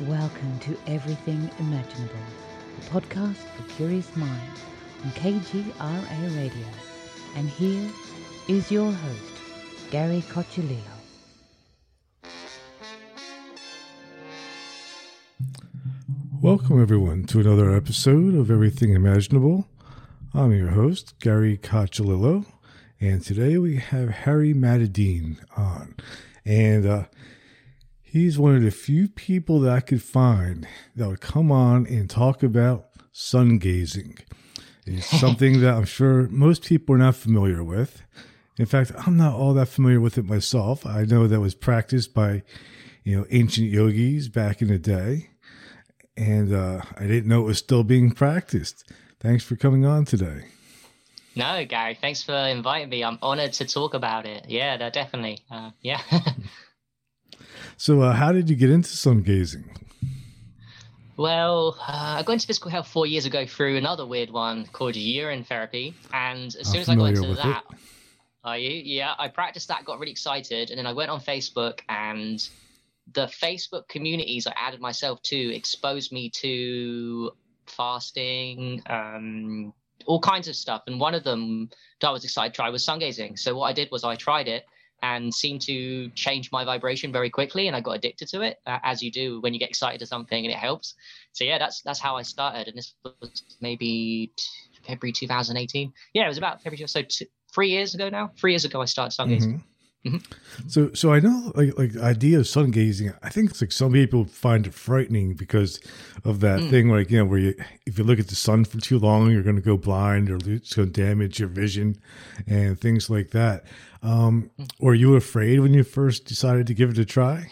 Welcome to Everything Imaginable, a podcast for curious minds on KGRA Radio. And here is your host, Gary Cochilillo. Welcome, everyone, to another episode of Everything Imaginable. I'm your host, Gary Cochilillo, and today we have Harry Matadeen on. And uh, he's one of the few people that I could find that would come on and talk about sun gazing. It's something that I'm sure most people are not familiar with. In fact, I'm not all that familiar with it myself. I know that was practiced by, you know, ancient yogis back in the day and uh, I didn't know it was still being practiced. Thanks for coming on today. No, Gary, thanks for inviting me. I'm honored to talk about it. Yeah, definitely. Uh, yeah. so, uh, how did you get into sun gazing? Well, uh, I got into physical health four years ago through another weird one called urine therapy. And as soon I'm as I got into that, it. are you? Yeah, I practiced that, got really excited, and then I went on Facebook and the Facebook communities I added myself to exposed me to fasting, um, all kinds of stuff. And one of them that I was excited to try was sun gazing. So what I did was I tried it and seemed to change my vibration very quickly, and I got addicted to it, uh, as you do when you get excited to something and it helps. So yeah, that's that's how I started, and this was maybe t- February 2018. Yeah, it was about February. So t- three years ago now. Three years ago, I started sun gazing. So, so I know, like, like the idea of sun gazing. I think it's like some people find it frightening because of that mm. thing, like you know, where you, if you look at the sun for too long, you're going to go blind, or it's going to damage your vision, and things like that. Um, mm. were you afraid when you first decided to give it a try?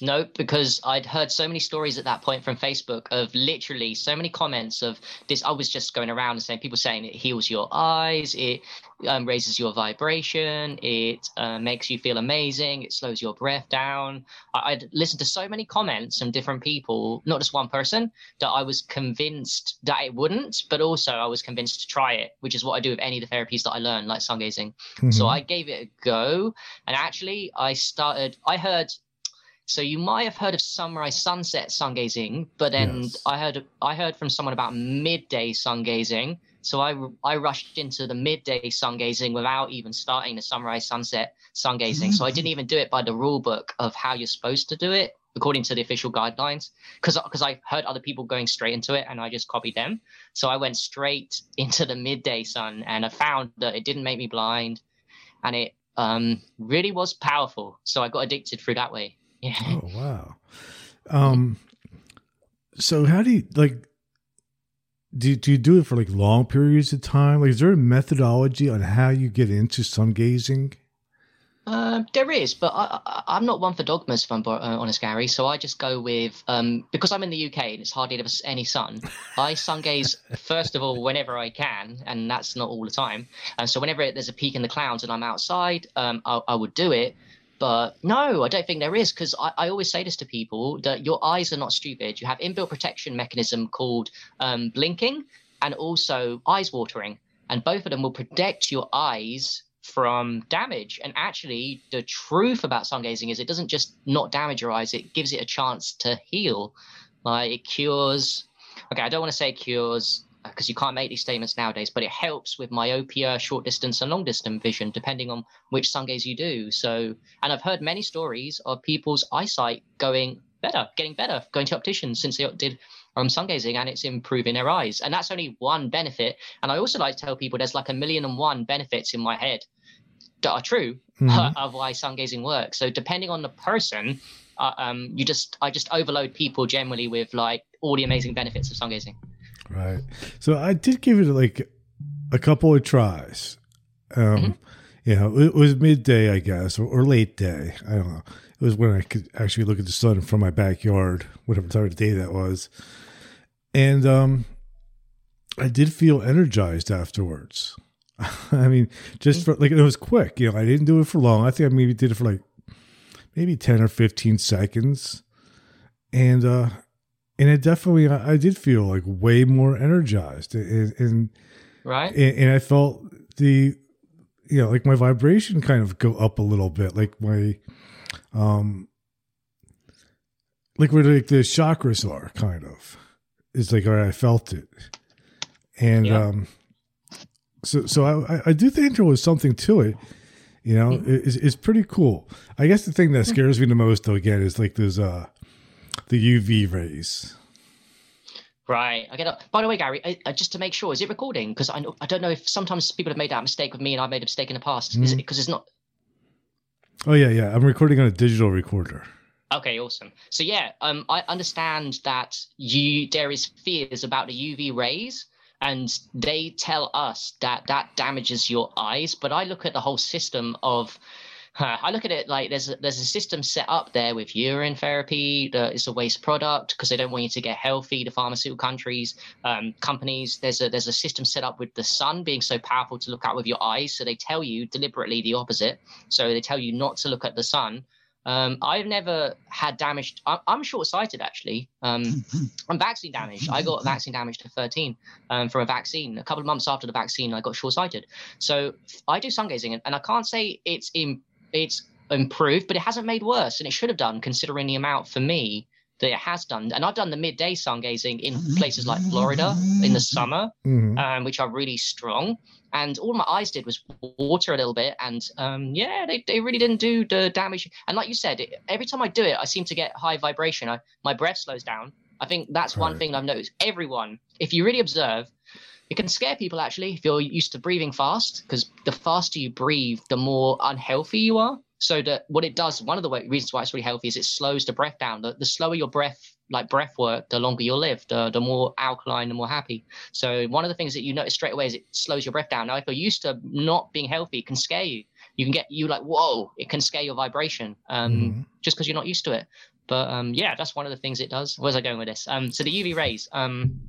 No, because I'd heard so many stories at that point from Facebook of literally so many comments of this. I was just going around and saying people saying it heals your eyes, it um, raises your vibration, it uh, makes you feel amazing, it slows your breath down. I, I'd listened to so many comments from different people, not just one person, that I was convinced that it wouldn't, but also I was convinced to try it, which is what I do with any of the therapies that I learn, like sun gazing. So I gave it a go, and actually I started. I heard so you might have heard of sunrise sunset sun gazing, but then Yes. I heard I heard from someone about midday sun gazing. So I I rushed into the midday sun gazing without even starting the sunrise sunset sun gazing. So I didn't even do it by the rule book of how you're supposed to do it according to the official guidelines because because I heard other people going straight into it and I just copied them. So I went straight into the midday sun and I found that it didn't make me blind and it um, really was powerful. So I got addicted through that way. Yeah. Oh wow. Um so how do you like do, do you do it for like long periods of time? Like is there a methodology on how you get into sun gazing? Um, there is, but I, I, I'm not one for dogmas, if I'm uh, honest, Gary. So I just go with um, because I'm in the UK and it's hardly ever any sun. I sun gaze first of all whenever I can, and that's not all the time. And so whenever there's a peak in the clouds and I'm outside, um, I, I would do it. But no, I don't think there is because I, I always say this to people that your eyes are not stupid. You have inbuilt protection mechanism called um, blinking and also eyes watering, and both of them will protect your eyes from damage. And actually, the truth about sun gazing is it doesn't just not damage your eyes; it gives it a chance to heal. Like it cures. Okay, I don't want to say cures because you can't make these statements nowadays, but it helps with myopia, short distance, and long distance vision, depending on which sun gaze you do. So, and I've heard many stories of people's eyesight going better, getting better, going to opticians since they did um, sun gazing, and it's improving their eyes. And that's only one benefit. And I also like to tell people there's like a million and one benefits in my head that are true Mhm. of why sun gazing works. So depending on the person, uh, um, you just I just overload people generally with like all the amazing benefits of sun gazing. Right. So I did give it like a couple of tries. Um, you know, it was midday, I guess, or, or late day. I don't know. It was when I could actually look at the sun from my backyard, whatever time of day that was. And um, I did feel energized afterwards. I mean, just for like it was quick. You know, I didn't do it for long. I think I maybe did it for like maybe ten or fifteen seconds, and uh, and it definitely I, did feel like way more energized, and and, Right? and I felt the you know like my vibration kind of go up a little bit, like my um like where like the chakras are, kind of. It's like where I felt it, and Yeah. um, so so I I do think there was something to it. You know, Mm-hmm. it's, it's pretty cool. I guess the thing that scares me the most, though, again, is like those uh the UV rays. Right. I get it. By the way, Gary, I, I, just to make sure, is it recording? Because I I don't know if sometimes people have made that mistake with me, and I've made a mistake in the past. Is it Mhm. because it's not? Oh yeah, yeah. I'm recording on a digital recorder. Okay, awesome. So yeah, um, I understand that you there is fears about the UV rays, and they tell us that that damages your eyes. But I look at the whole system of, I look at it like there's a, there's a system set up there with urine therapy. The, it's a waste product because they don't want you to get healthy. The pharmaceutical countries, um, companies, there's a there's a system set up with the sun being so powerful to look at with your eyes. So they tell you deliberately the opposite. So they tell you not to look at the sun. Um, I've never had damage. I'm, I'm short-sighted actually. Um, I'm vaccine damaged. I got vaccine damage to 13 um, from a vaccine. A couple of months after the vaccine, I got short-sighted. So I do sun gazing, and, and I can't say it's in, it's improved, but it hasn't made worse, and it should have done considering the amount for me that it has done. And I've done the midday sun gazing in places like Florida in the summer, hmm um, which are really strong. And all my eyes did was water a little bit, and um, yeah, they, they really didn't do the damage. And like you said, it, every time I do it, I seem to get high vibration. I, my breath slows down. I think that's one Right. thing I've noticed. Everyone, if you really observe, it can scare people actually if you're used to breathing fast, because the faster you breathe, the more unhealthy you are. So that what it does, one of the way, reasons why it's really healthy is it slows the breath down. The, the slower your breath, like breath work, the longer you'll live, the, the more alkaline, the more happy. So one of the things that you notice straight away is it slows your breath down. Now, if you're used to not being healthy, it can scare you. You can get you like whoa, it can scare your vibration um, Mhm. just because you're not used to it. But um, yeah, that's one of the things it does. Where's I going with this? Um, so the UV rays. Um,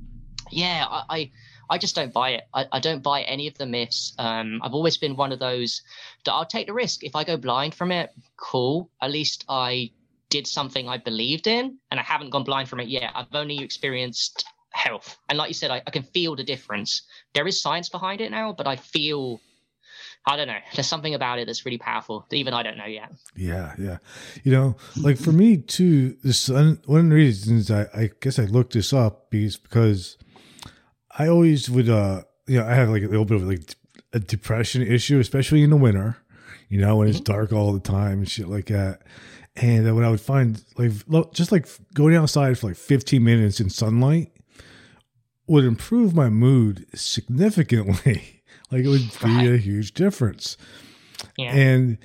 yeah, I, I I just don't buy it. I, I don't buy any of the myths. Um, I've always been one of those that I'll take the risk. If I go blind from it, cool. At least I did something I believed in, and I haven't gone blind from it yet. I've only experienced health, and like you said, I, I can feel the difference. There is science behind it now, but I feel. I don't know. There's something about it that's really powerful. that Even I don't know yet. Yeah, yeah. You know, like for me too, this. One of the reasons I, I guess I looked this up is because I always would, uh, you know, I have like a little bit of like a depression issue, especially in the winter. You know, when it's dark all the time and shit like that. And then when I would find like just like going outside for like 15 minutes in sunlight would improve my mood significantly. like it would be a huge difference. Yeah. And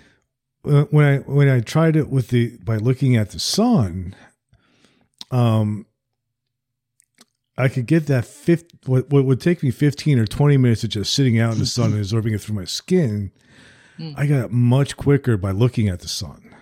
uh, when I when I tried it with the by looking at the sun, um, I could get that fifth. What, what would take me fifteen or twenty minutes of just sitting out in the sun and absorbing it through my skin, Mm. I got it much quicker by looking at the sun.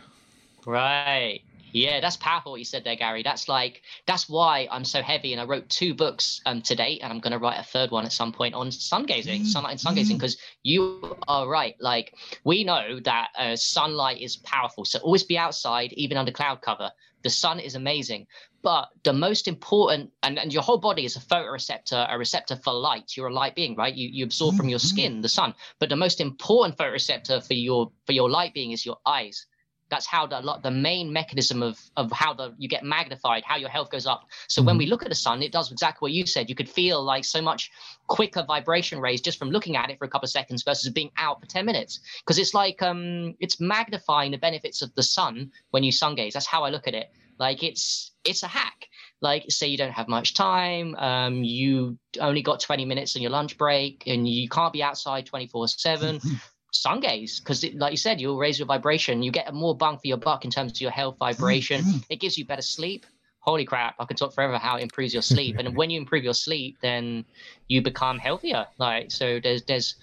Right. Yeah, that's powerful what you said there, Gary. That's like that's why I'm so heavy, and I wrote two books um today, and I'm going to write a third one at some point on sun gazing, sunlight and sun gazing, because you are right. Like we know that uh, sunlight is powerful, so always be outside, even under cloud cover. The sun is amazing, but the most important, and, and your whole body is a photoreceptor, a receptor for light. You're a light being, right? You you absorb from your skin the sun, but the most important photoreceptor for your for your light being is your eyes. That's how the the main mechanism of of how the you get magnified how your health goes up. So when we look at the sun it does exactly what you said. You could feel like so much quicker vibration rays just from looking at it for a couple of seconds versus being out for 10 minutes. Because it's like um it's magnifying the benefits of the sun when you sun gaze. That's how i look at it like it's it's a hack. Like say you don't have much time um you only got 20 minutes on your lunch break and you can't be outside 24 7 sun gaze because like you said you'll raise your vibration. You get a more bang for your buck in terms of your health vibration. It gives you better sleep. Holy crap i could talk forever how it improves your sleep. And when you improve your sleep then you become healthier. Like so there's there's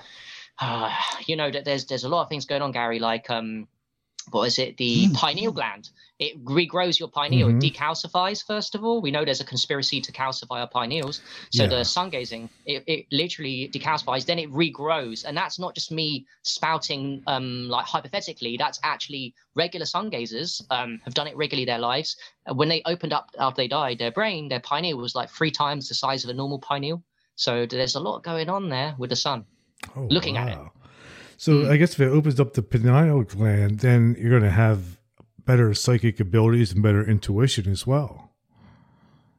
uh, you know that there's there's a lot of things going on gary. Like um what is it? The pineal gland. It regrows your pineal. Mhm. it decalcifies first of all. We know there's a conspiracy to calcify our pineals. So Yeah. the sun gazing it, it literally decalcifies then it regrows. And that's not just me spouting um like hypothetically. That's actually regular sun gazers um have done it regularly their lives. When they opened up after they died their brain their pineal was like three times the size of a normal pineal. So there's a lot going on there with the sun. Oh, Looking at it. So I guess if it opens up the pineal gland, then you're going to have better psychic abilities and better intuition as well.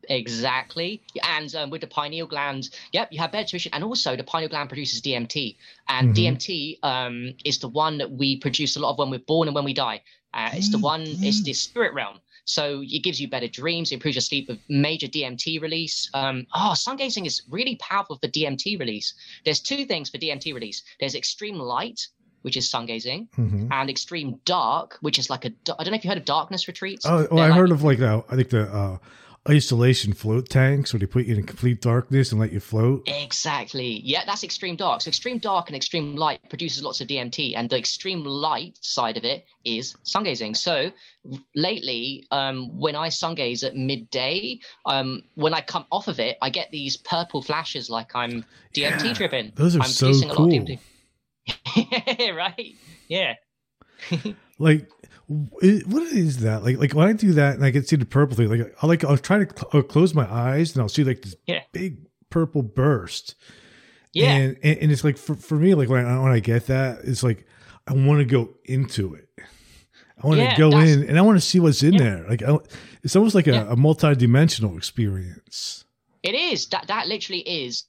Exactly. And um, with the pineal gland, yep, you have better intuition. And also, the pineal gland produces DMT. And mm-hmm. DMT um, is the one that we produce a lot of when we're born and when we die. Uh, it's the one, it's the spirit realm. So it gives you better dreams, improves your sleep with major DMT release. Um, oh, sun gazing is really powerful for DMT release. There's two things for DMT release. There's extreme light, which is sun gazing, mm-hmm. and extreme dark, which is like a. I don't know if you heard of darkness retreats. Oh, well, I like, heard of like the. I think the. Uh, isolation float tanks where they put you in complete darkness and let you float. Exactly. Yeah, that's extreme dark. So extreme dark and extreme light produces lots of DMT, and the extreme light side of it is sun gazing. So lately, um, when I sun gaze at midday, um, when I come off of it, I get these purple flashes like I'm DMT yeah, tripping. Those are I'm so cool. right? Yeah. like what is that? Like like when i do that and i can see the purple thing like i like i'll try to cl- I'll close my eyes and i'll see like this yeah. big purple burst. Yeah. And, and, and it's like for, for me like when I, when I get that it's like i want to go into it. I want to yeah, go in and i want to see what's in yeah. there. Like I, it's almost like a, a multi-dimensional experience. It is. That that literally is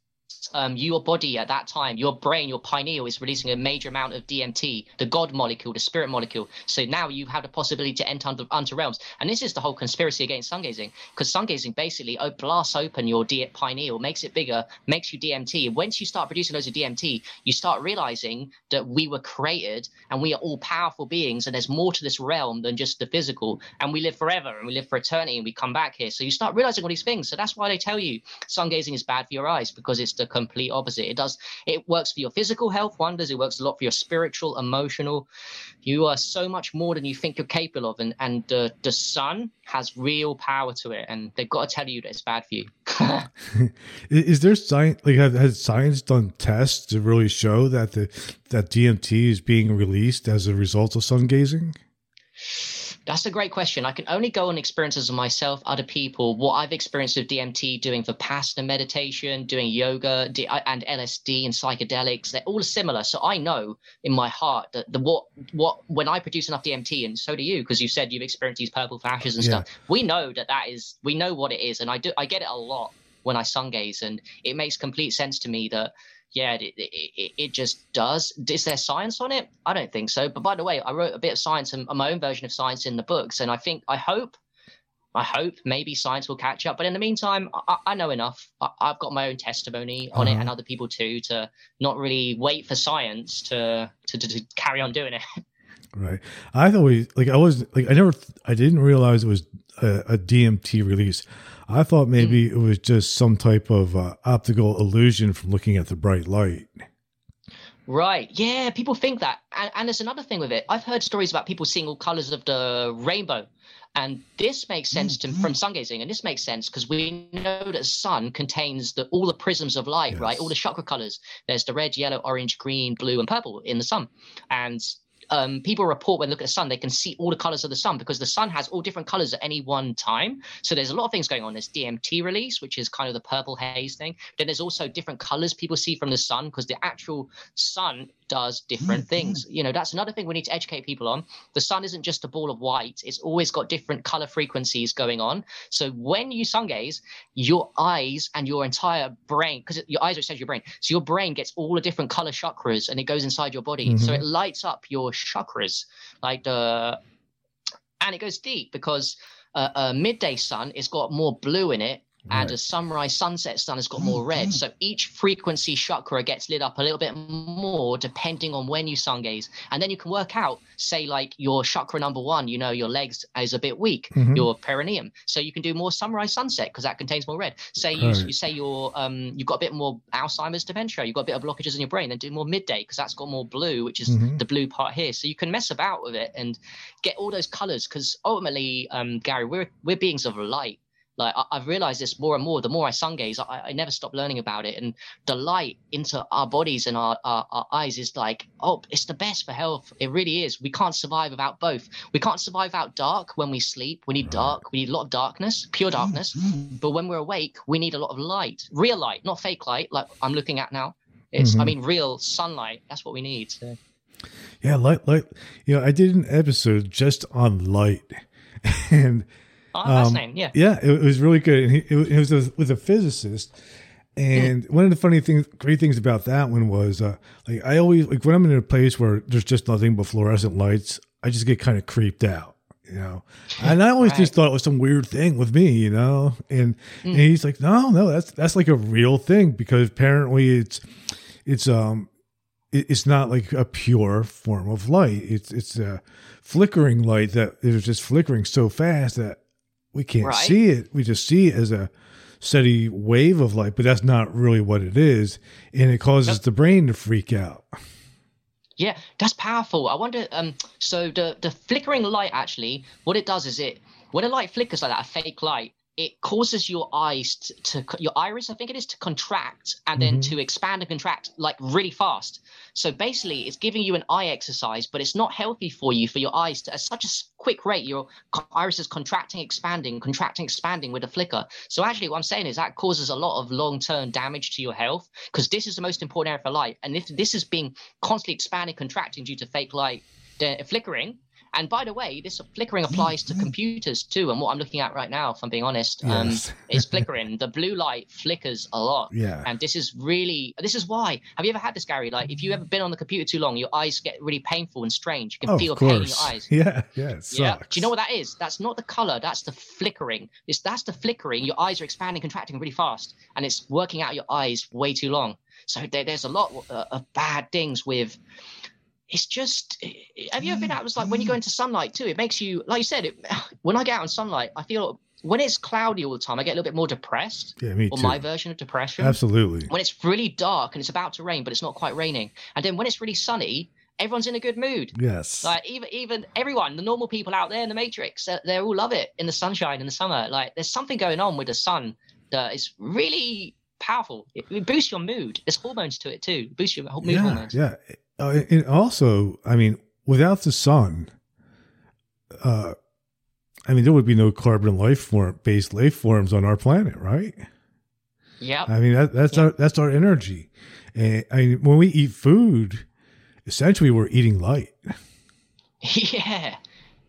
um, your body at that time, your brain, your pineal is releasing a major amount of DMT, the God molecule, the spirit molecule. So now you have the possibility to enter under, under realms. And this is the whole conspiracy against sun gazing, because sun gazing basically blasts open your D- pineal, makes it bigger, makes you DMT. Once you start producing loads of DMT, you start realizing that we were created and we are all powerful beings, and there's more to this realm than just the physical. And we live forever and we live for eternity and we come back here. So you start realizing all these things. So that's why they tell you sun gazing is bad for your eyes because it's the complete opposite. It does it works for your physical health wonders. It works a lot for your spiritual, emotional. You are so much more than you think you're capable of, and and the the sun has real power to it, and they've got to tell you that it's bad for you. is there science like has science done tests to really show that the that DMT is being released as a result of sun gazing? That's a great question. I can only go on experiences of myself, other people, what I've experienced with DMT, doing Vipassana meditation, doing yoga and LSD and psychedelics. They're all similar. So I know in my heart that the what what when I produce enough DMT, and so do you, because you said you've experienced these purple flashes and yeah. stuff. We know that that is we know what it is, and I do I get it a lot when I sun gaze, and it makes complete sense to me that yeah, it, it, it, just does. Is there science on it? I don't think so. But by the way, I wrote a bit of science and my own version of science in the books, and I think I hope, I hope maybe science will catch up. But in the meantime, I, I know enough. I, have got my own testimony on uh-huh. it, and other people too, to not really wait for science to to, to, to carry on doing it. Right. I thought we like I was like I never I didn't realize it was a, a DMT release. I thought maybe mm. it was just some type of uh, optical illusion from looking at the bright light. Right. Yeah, people think that. And, and there's another thing with it. I've heard stories about people seeing all colors of the rainbow. And this makes sense to, from sun gazing, and this makes sense because we know that sun contains the, all the prisms of light, yes. right? All the chakra colors. There's the red, yellow, orange, green, blue, and purple in the sun. And um, people report when they look at the sun, they can see all the colors of the sun because the sun has all different colors at any one time. So there's a lot of things going on. There's DMT release, which is kind of the purple haze thing. Then there's also different colors people see from the sun because the actual sun does different mm-hmm. things. You know, that's another thing we need to educate people on. The sun isn't just a ball of white, it's always got different color frequencies going on. So when you sun gaze, your eyes and your entire brain, because your eyes are essentially your brain, so your brain gets all the different color chakras and it goes inside your body. Mm-hmm. So it lights up your chakras, like the, and it goes deep because uh, a midday sun, it's got more blue in it and a sunrise sunset sun has got more red. So each frequency chakra gets lit up a little bit more depending on when you sun gaze. And then you can work out, say, like your chakra number one, you know, your legs is a bit weak, mm-hmm. your perineum. So you can do more sunrise sunset because that contains more red. Say you, right. you say you're um you've got a bit more Alzheimer's dementia, you've got a bit of blockages in your brain, then do more midday because that's got more blue, which is mm-hmm. the blue part here. So you can mess about with it and get all those colors because ultimately, um, Gary, we're we're beings of light like I, have realized this more and more. The more I sun gaze, I, I, never stop learning about it. And the light into our bodies and our, our, our, eyes is like, oh, it's the best for health. It really is. We can't survive without both. We can't survive without dark when we sleep. We need dark. We need a lot of darkness, pure darkness. But when we're awake, we need a lot of light, real light, not fake light, like I'm looking at now. It's, mm-hmm. I mean, real sunlight. That's what we need. So. Yeah, light, light. You know, I did an episode just on light, and Oh, fascinating. Yeah. yeah, it, it was really good. And he, it, was- it was a, with a physicist, and one of the funny things, great things about that one was, uh, like I always like when I'm in a place where there's just nothing but fluorescent lights, I just get kind of creeped out, you know. And I always Right. just thought it was some weird thing with me, you know. And and he's like, no, no, that's that's like a real thing because apparently it's it's um it's not like a pure form of light. It's it's a flickering light that is just flickering so fast that we can't Right. see it. We just see it as a steady wave of light, but that's not really what it is, and it causes the brain to freak out. Yeah, that's powerful. I wonder. Um, so the the flickering light actually, what it does is it when a light flickers like that, a fake light, it causes your eyes to, to your iris, I think it is, to contract and then Mhm. to expand and contract like really fast. So basically, it's giving you an eye exercise, but it's not healthy for you for your eyes to at such a quick rate. Your iris is contracting, expanding, contracting, expanding with a flicker. So actually, what I'm saying is that causes a lot of long-term damage to your health because this is the most important area for light, and if this is being constantly expanding, contracting due to fake light flickering. And by the way, this flickering applies to computers too. And what I'm looking at right now, if I'm being honest, um, is flickering. the blue light flickers a lot. Yeah. And this is really, this is why. Have you ever had this, Gary? Like, if you've ever been on the computer too long, your eyes get really painful and strange. You can Oh, feel pain in your eyes. Yeah, yeah. Yeah. Do you know what that is? That's not the color. That's the flickering. It's that's the flickering. Your eyes are expanding, contracting really fast, and it's working out your eyes way too long. So there, there's a lot uh, of bad things with. It's just. Eh, eh, have you ever been mm, out? It was like when you go mm. into sunlight too. It makes you, like you said, it, when I get out in sunlight, I feel when it's cloudy all the time, I get a little bit more depressed, Yeah, me too. or too. my version of depression Absolutely. when it's really dark and it's about to rain, but it's not quite raining. And then when it's really sunny, everyone's in a good mood. Yes. Like even even everyone, the normal people out there in the Matrix, they they all love it in the sunshine in the summer. Like there's something going on with the sun that is really powerful. It, it boosts your mood. There's hormones to it too. It boosts your mood yeah, hormones. yeah. Uh, and also, I mean, without the sun, uh, I mean, there would be no carbon life form based life forms on our planet, right? Yeah. I mean, that, that's Yeah. our that's our energy. And I mean, when we eat food, essentially, we're eating light. Yeah,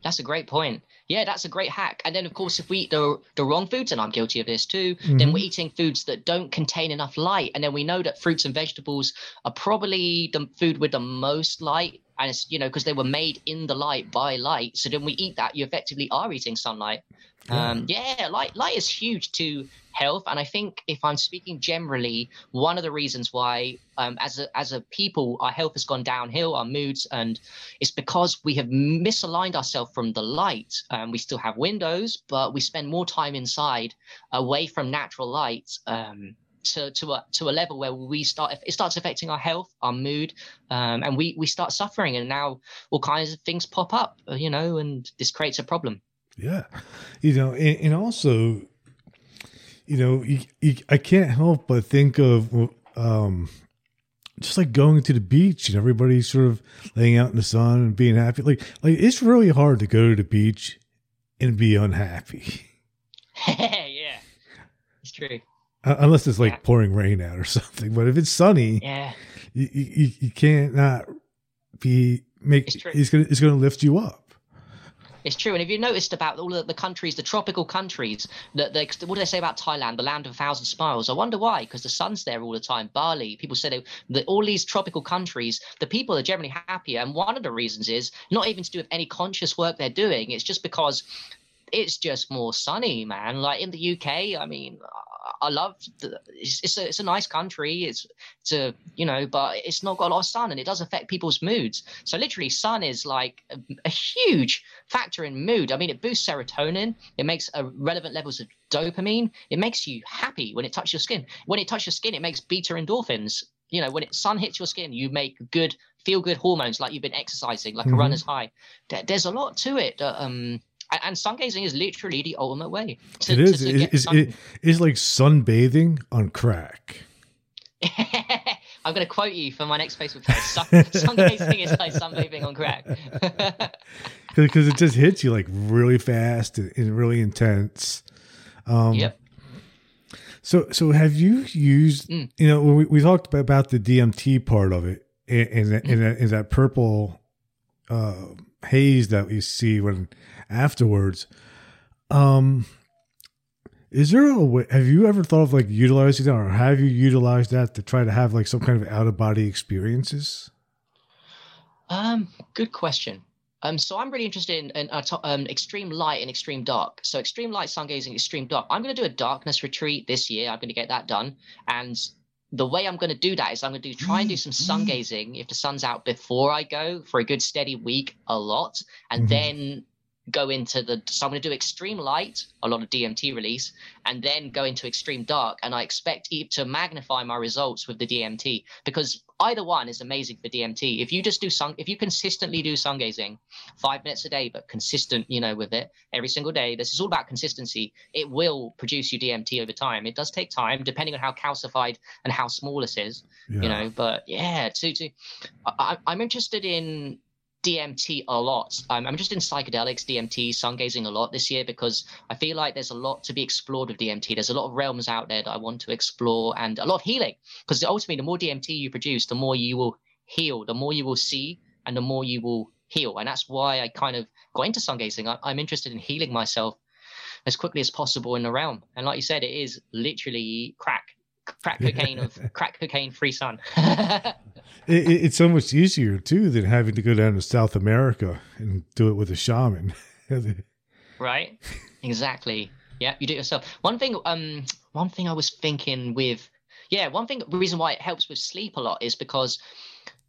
that's a great point. Yeah, that's a great hack. And then, of course, if we eat the the wrong foods, and I'm guilty of this too, then Mhm. we're eating foods that don't contain enough light. And then we know that fruits and vegetables are probably the food with the most light, and it's you know because they were made in the light by light. So then we eat that, you effectively are eating sunlight. Um, yeah, light light is huge to health, and I think if I'm speaking generally, one of the reasons why, um, as a as a people, our health has gone downhill, our moods, and it's because we have misaligned ourselves from the light. Um, we still have windows, but we spend more time inside, away from natural light. Um, to, to a to a level where we start it starts affecting our health, our mood, um, and we we start suffering, and now all kinds of things pop up, you know, and this creates a problem. Yeah, you know, and, and also, you know, you, you, I can't help but think of um, just like going to the beach and everybody sort of laying out in the sun and being happy. Like, like it's really hard to go to the beach and be unhappy yeah, it's true. Uh, unless it's like Yeah. pouring rain out or something. But if it's sunny, Yeah, you, you, you can't not be make. It's. It's gonna it's gonna lift you up. It's true. And if you noticed about all of the countries, the tropical countries, that they, what do they say about Thailand, the land of a thousand smiles? I wonder why, because the sun's there all the time. Bali, people say that all these tropical countries, the people are generally happier. And one of the reasons is not even to do with any conscious work they're doing. It's just because it's just more sunny, man. Like in the UK, I mean, I- love the, it's, it's a it's a nice country. It's it's a you know, but it's not got a lot of sun, and it does affect people's moods. So literally, sun is like a, a huge factor in mood. I mean, it boosts serotonin. It makes uh, relevant levels of dopamine. It makes you happy when it touches your skin. When it touches your skin, it makes beta endorphins. You know, when it sun hits your skin, you make good feel good hormones like you've been exercising, like Mhm. a runner's high. There, there's a lot to it. That, um, and, and sun gazing is literally the ultimate way. To, it is. To, to It, it's, sun- it, it's like sunbathing on crack. I'm going to quote you for my next Facebook post. Sun, sun gazing is like sunbathing on crack. because it just hits you like really fast and, and really intense. Um, yep. So, so have you used? Mm. You know, we, we talked about the DMT part of it, and, and, that, and, that, and that purple uh, haze that we see when afterwards. Um, is there a way? Have you ever thought of like utilizing that, or have you utilized that to try to have like some kind of out of body experiences? Um, good question. Um, so I'm really interested in, in uh, to, um, extreme light and extreme dark. So extreme light, sun gazing, extreme dark. I'm going to do a darkness retreat this year. I'm going to get that done. And the way I'm going to do that is I'm going to do, try and do some sun gazing if the sun's out before I go for a good steady week, a lot, and mm-hmm. then go into the so i'm going to do extreme light a lot of dmt release and then go into extreme dark and i expect to magnify my results with the dmt because either one is amazing for dmt if you just do sun if you consistently do sun gazing five minutes a day but consistent you know with it every single day this is all about consistency. It will produce you dmt over time. It does take time depending on how calcified and how small this is yeah. you know but yeah to to I, i'm interested in DMT a lot. Um, I'm just in psychedelics, DMT, sun gazing a lot this year because I feel like there's a lot to be explored with DMT. There's a lot of realms out there that I want to explore and a lot of healing because ultimately, the more DMT you produce, the more you will heal, the more you will see, and the more you will heal. And that's why I kind of got into sun gazing. I, I'm interested in healing myself as quickly as possible in the realm. And like you said, it is literally crack crack cocaine of crack cocaine free sun. it, it's so much easier too than having to go down to South America and do it with a shaman. right. Exactly. Yeah, you do it yourself. One thing. Um. One thing I was thinking with. Yeah. One thing. Reason why it helps with sleep a lot is because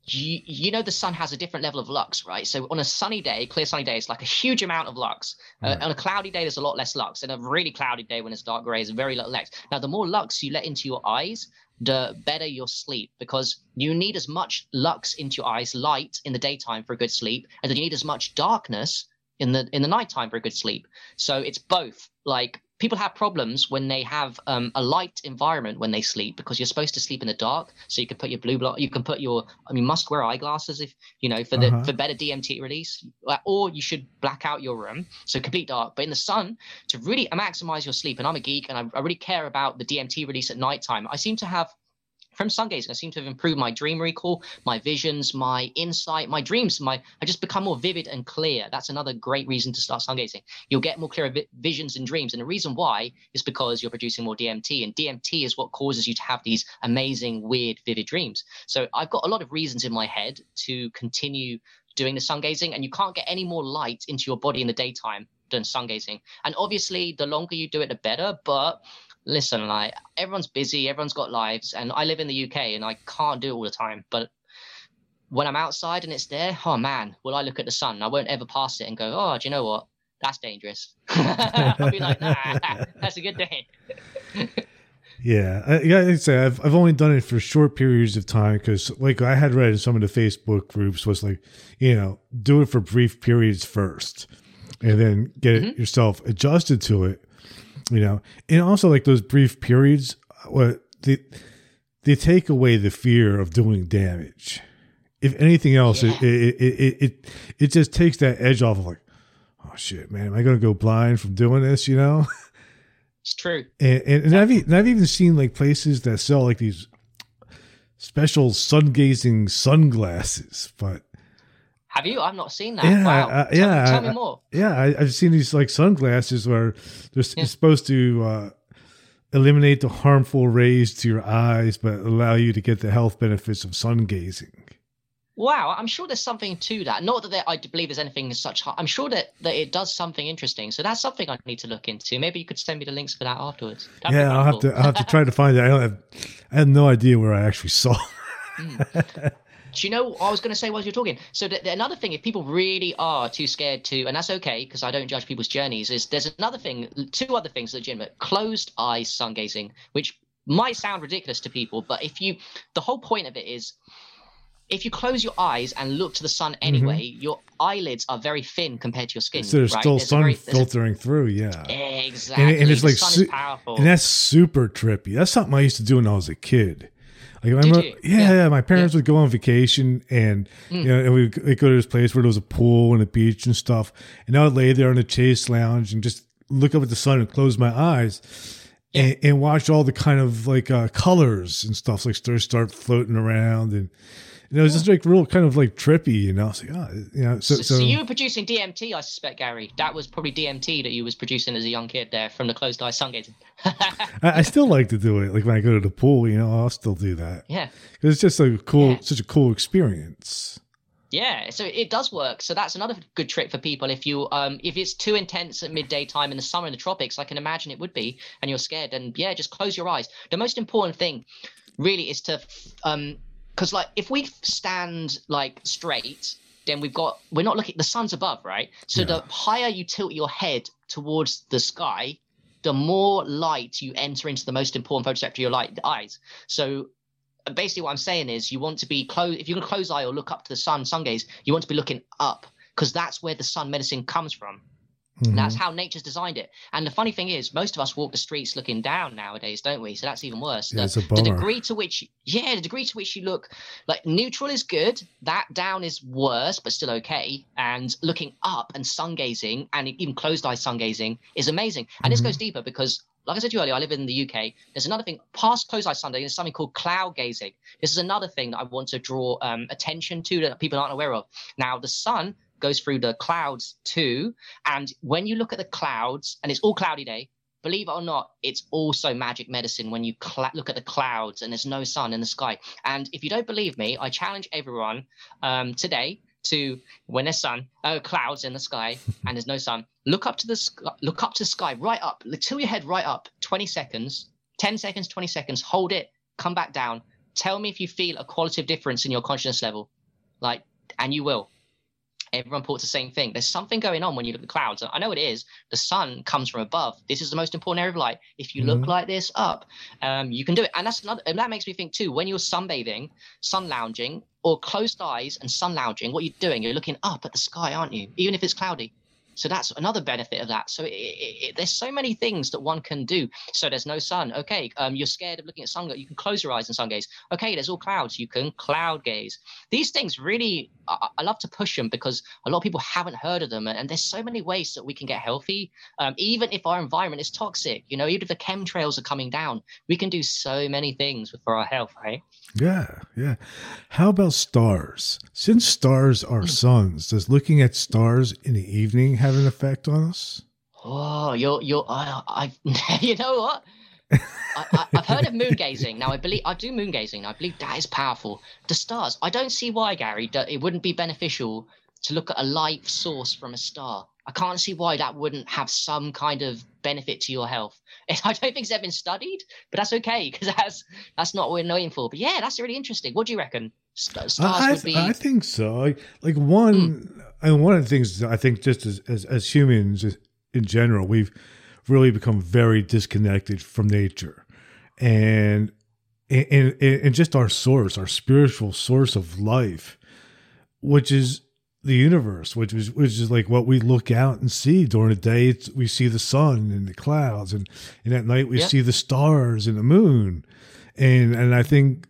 you, you know the sun has a different level of lux, right? So on a sunny day, clear sunny day, it's like a huge amount of lux. Uh, on a cloudy day, there's a lot less lux. And a really cloudy day when it's dark gray is very little lux. Now, the more lux you let into your eyes, the better your sleep because you need as much lux into your eyes, light in the daytime for a good sleep, and then you need as much darkness in the in the nighttime for a good sleep. So it's both like people have problems when they have um, a light environment when they sleep because you're supposed to sleep in the dark. So you can put your blue block you can put your i mean must wear eyeglasses if you know for the uh-huh. for better dmt release. Or you should black out your room. So complete dark. But in the sun to really maximize your sleep and i'm a geek and i, I really care about the dmt release at nighttime i seem to have from gazing, I seem to have improved my dream recall, my visions, my insight, my dreams. My I just become more vivid and clear. That's another great reason to start sun gazing. You'll get more clear visions and dreams, and the reason why is because you're producing more DMT, and DMT is what causes you to have these amazing, weird, vivid dreams. So I've got a lot of reasons in my head to continue doing the sun gazing, and you can't get any more light into your body in the daytime than sun gazing. And obviously, the longer you do it, the better. But listen, like everyone's busy, everyone's got lives, and I live in the UK and I can't do it all the time. But when I'm outside and it's there, oh man, will I look at the sun? I won't ever pass it and go, oh, do you know what? That's dangerous. I'll be like, nah, that's a good day. Yeah, I, I say I've I've only done it for short periods of time because, like, I had read in some of the Facebook groups was like, you know, do it for brief periods first, and then get mm-hmm. yourself adjusted to it, you know, and also like those brief periods, what they they take away the fear of doing damage. If anything else, yeah. it, it, it it it just takes that edge off of like, oh shit, man, am I going to go blind from doing this? You know. It's true. And, and, and I've, and I've even seen like places that sell like these special sun gazing sunglasses, but have you? I've not seen that. Yeah, wow. Uh, yeah. Tell, tell, me more. Yeah, I, have seen these like sunglasses where they're yeah. supposed to uh, eliminate the harmful rays to your eyes, but allow you to get the health benefits of sun gazing. Wow, I'm sure there's something to that. Not that there, I believe there's anything such. I'm sure that, that it does something interesting. So that's something I need to look into. Maybe you could send me the links for that afterwards. That'd yeah, I'll have to. I'll have to try to find it. I don't have. I have no idea where I actually saw. mm. Do you know what I was going to say while you're talking? So th- another thing, if people really are too scared to, and that's okay because I don't judge people's journeys, is there's another thing, two other things legitimate: closed eyes sun gazing, which might sound ridiculous to people, but if you, the whole point of it is, if you close your eyes and look to the sun mm-hmm. anyway, mm-hmm. your eyelids are very thin compared to your skin. So there's right? still there's sun very, filtering a, through, yeah. Exactly. And, and it's like, su- and that's super trippy. That's something I used to do when I was a kid. Like, you? Yeah, yeah, my parents yeah. would go on vacation and mm. you know, and we would go to this place where there was a pool and a beach and stuff. And I would lay there on the chase lounge and just look up at the sun and close my eyes. Yeah. And, and, watch all the kind of like uh, colors and stuff like stars start floating around and And it was just like real kind of like trippy, you know. So, yeah, you know, so, So, so, you were producing DMT, I suspect, Gary. That was probably DMT that you was producing as a young kid there from the closed eye sun gazing. I, I still like to do it. Like when I go to the pool, you know, I'll still do that. yeah. 'Cause It's just a cool, Yeah. such a cool experience. Yeah, so it does work. So that's another good trick for people. If you um if it's too intense at midday time in the summer in the tropics, I can imagine it would be, and you're scared, and yeah, just close your eyes. The most important thing, really, is to um because like if we stand like straight, then we've got we're not looking. The sun's above, right? So Yeah. the higher you tilt your head towards the sky, the more light you enter into the most important photoreceptor your light the eyes. So basically what I'm saying is you want to be close if you can close eye or look up to the sun, sun gaze, you want to be looking up because that's where the sun medicine comes from. Mhm. That's how nature's designed it. And the funny thing is, most of us walk the streets looking down nowadays, don't we? So that's even worse. Yeah, the, the degree to which, yeah, the degree to which you look like neutral is good. That down is worse, but still okay. And looking up and sun gazing and even closed eye sun gazing is amazing. And this Mhm. goes deeper because, like I said to you earlier, I live in the UK. There's another thing past closed eye sun gazing. There's something called cloud gazing. This is another thing that I want to draw um, attention to that people aren't aware of. Now, the sun goes through the clouds too. And when you look at the clouds, and it's all cloudy day, believe it or not, it's also magic medicine when you cl- look at the clouds and there's no sun in the sky. And if you don't believe me, I challenge everyone um, today to when there's sun, uh, clouds in the sky and there's no sun, look up to the sky, look up to the sky, right up, tilt your head right up, 20 seconds, 10 seconds, 20 seconds, hold it, come back down. Tell me if you feel a qualitative difference in your consciousness level, like, and you will everyone reports the same thing. There's something going on when you look at the clouds. I know it is. The sun comes from above. This is the most important area of light. If you look Mhm. like this up, um, you can do it. And that's another. And that makes me think too. When you're sunbathing, sun lounging, or closed eyes and sun lounging, what you're doing, you're looking up at the sky, aren't you? Even if it's cloudy. So that's another benefit of that. So it, it, it, there's so many things that one can do. So there's no sun. Okay, um, you're scared of looking at sun. You can close your eyes and sun gaze. Okay, there's all clouds. You can cloud gaze. These things really, I, I love to push them because a lot of people haven't heard of them. And, and there's so many ways that we can get healthy, um, even if our environment is toxic. You know, even if the chemtrails are coming down, we can do so many things for our health, right? Yeah, yeah. How about stars? Since stars are Hmm. suns, does looking at stars in the evening have an effect on us? Oh, you're you're I I you know what? I, I've heard of moon gazing. Now I believe I do moon gazing. I believe that is powerful. The stars. I don't see why, Gary. That it wouldn't be beneficial to look at a light source from a star. I can't see why that wouldn't have some kind of benefit to your health. I don't think it's ever been studied, but that's okay because that's that's not what we're known for. But yeah, that's really interesting. What do you reckon? Uh, stars I, would be. I think so. Like, like one, hmm. and one of the things I think, just as, as as humans uh, in general, we've really become very disconnected from nature, and and and just our source, our spiritual source of life, which is the universe, which is which is like what we look out and see during the day. It's, we see the sun and the clouds, and and at night we Yeah. see the stars and the moon, and and I think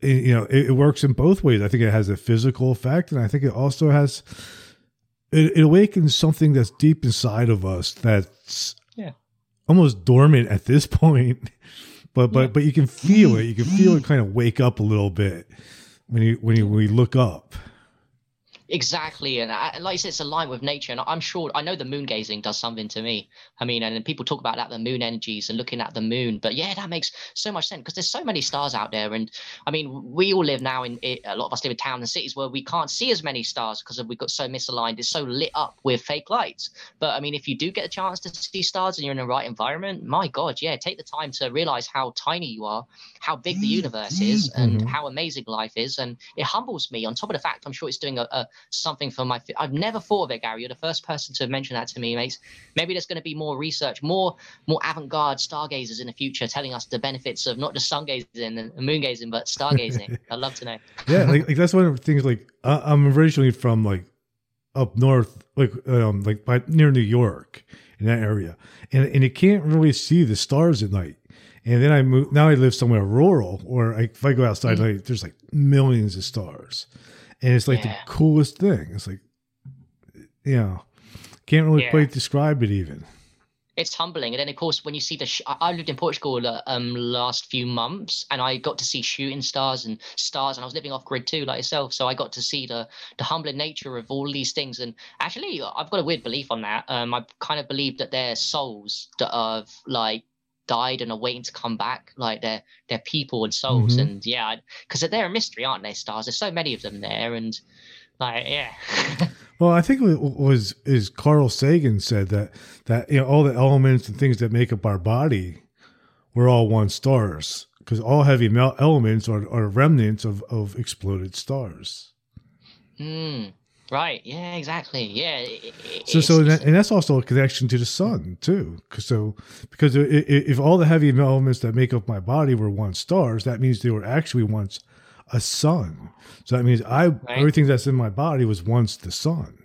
it, you know it, it works in both ways. I think it has a physical effect, and I think it also has it, it awakens something that's deep inside of us that's Yeah. almost dormant at this point. But but Yeah. but you can feel it. You can feel it kind of wake up a little bit when you when you when you look up. Exactly, and I, like you said, it's aligned with nature. And I'm sure I know the moon gazing does something to me. I mean, and people talk about that the moon energies and looking at the moon. But yeah, that makes so much sense because there's so many stars out there. And I mean, we all live now in it, a lot of us live in towns and cities where we can't see as many stars because we've got so misaligned. It's so lit up with fake lights. But I mean, if you do get a chance to see stars and you're in the right environment, my God, yeah, take the time to realize how tiny you are, how big the universe is, and Mhm. how amazing life is. And it humbles me. On top of the fact, I'm sure it's doing a, a something for my. I've never thought of it, Gary. You're the first person to mention that to me, mate. Maybe there's going to be more research, more more avant-garde stargazers in the future, telling us the benefits of not just sun gazing and moon gazing, but stargazing. I'd love to know. Yeah, like, like that's one of the things. Like I, I'm originally from like up north, like um like by near New York in that area, and and you can't really see the stars at night. And then I moved. Now I live somewhere rural, where I, if I go outside, Mm. like, there's like millions of stars, and it's like Yeah. the coolest thing. It's like, you know, can't really Yeah. quite describe it even. it's humbling. And then, of course, when you see the, sh- I lived in Portugal uh, um last few months, and I got to see shooting stars and stars, and I was living off grid too, like yourself. So I got to see the the humbling nature of all these things. And actually, I've got a weird belief on that. Um, I kind of believe that they're souls that have like died and are waiting to come back. Like they're they're people and souls, mm-hmm. and yeah, because they're a mystery, aren't they? Stars. There's so many of them there, and like yeah. Well, I think it was is Carl Sagan said that that you know all the elements and things that make up our body were all one stars because all heavy elements are, are remnants of, of exploded stars. Hmm. Right. Yeah. Exactly. Yeah. It, so, so, that, and that's also a connection to the sun too. Cause so, because if all the heavy elements that make up my body were once stars, that means they were actually once a sun. So that means I right. everything that's in my body was once the sun.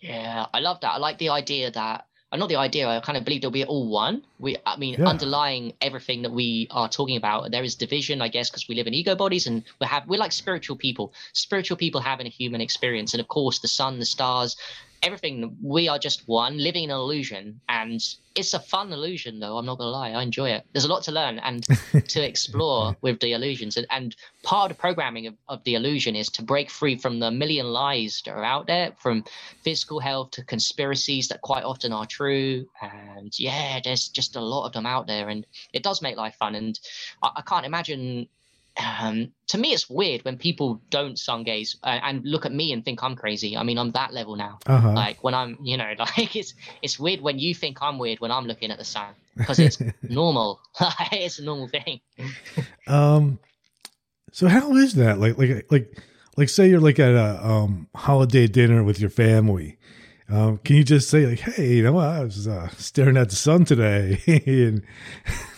Yeah, I love that. I like the idea that uh, not the idea. I kind of believe they'll be all one. We, I mean, yeah. underlying everything that we are talking about, there is division, I guess, because we live in ego bodies and we have we're like spiritual people. Spiritual people having a human experience, and of course, the sun, the stars, everything we are just one living in an illusion. And it's a fun illusion though i'm not gonna lie. I enjoy it. There's a lot to learn and to explore with the illusions. And, and part of the programming of, of, the illusion is to break free from the million lies that are out there from physical health to conspiracies that quite often are true. And yeah there's just a lot of them out there. And it does make life fun. And i, I can't imagine um, to me, it's weird when people don't sun gaze uh, and look at me and think I'm crazy. I mean, I'm that level now. Uh-huh. Like when I'm, you know, like it's it's weird when you think I'm weird when I'm looking at the sun because it's normal. it's a normal thing. um, so how is that? Like, like, like, like, say you're like at a um holiday dinner with your family, um, can you just say like, "Hey, you know, I was uh, staring at the sun today"? and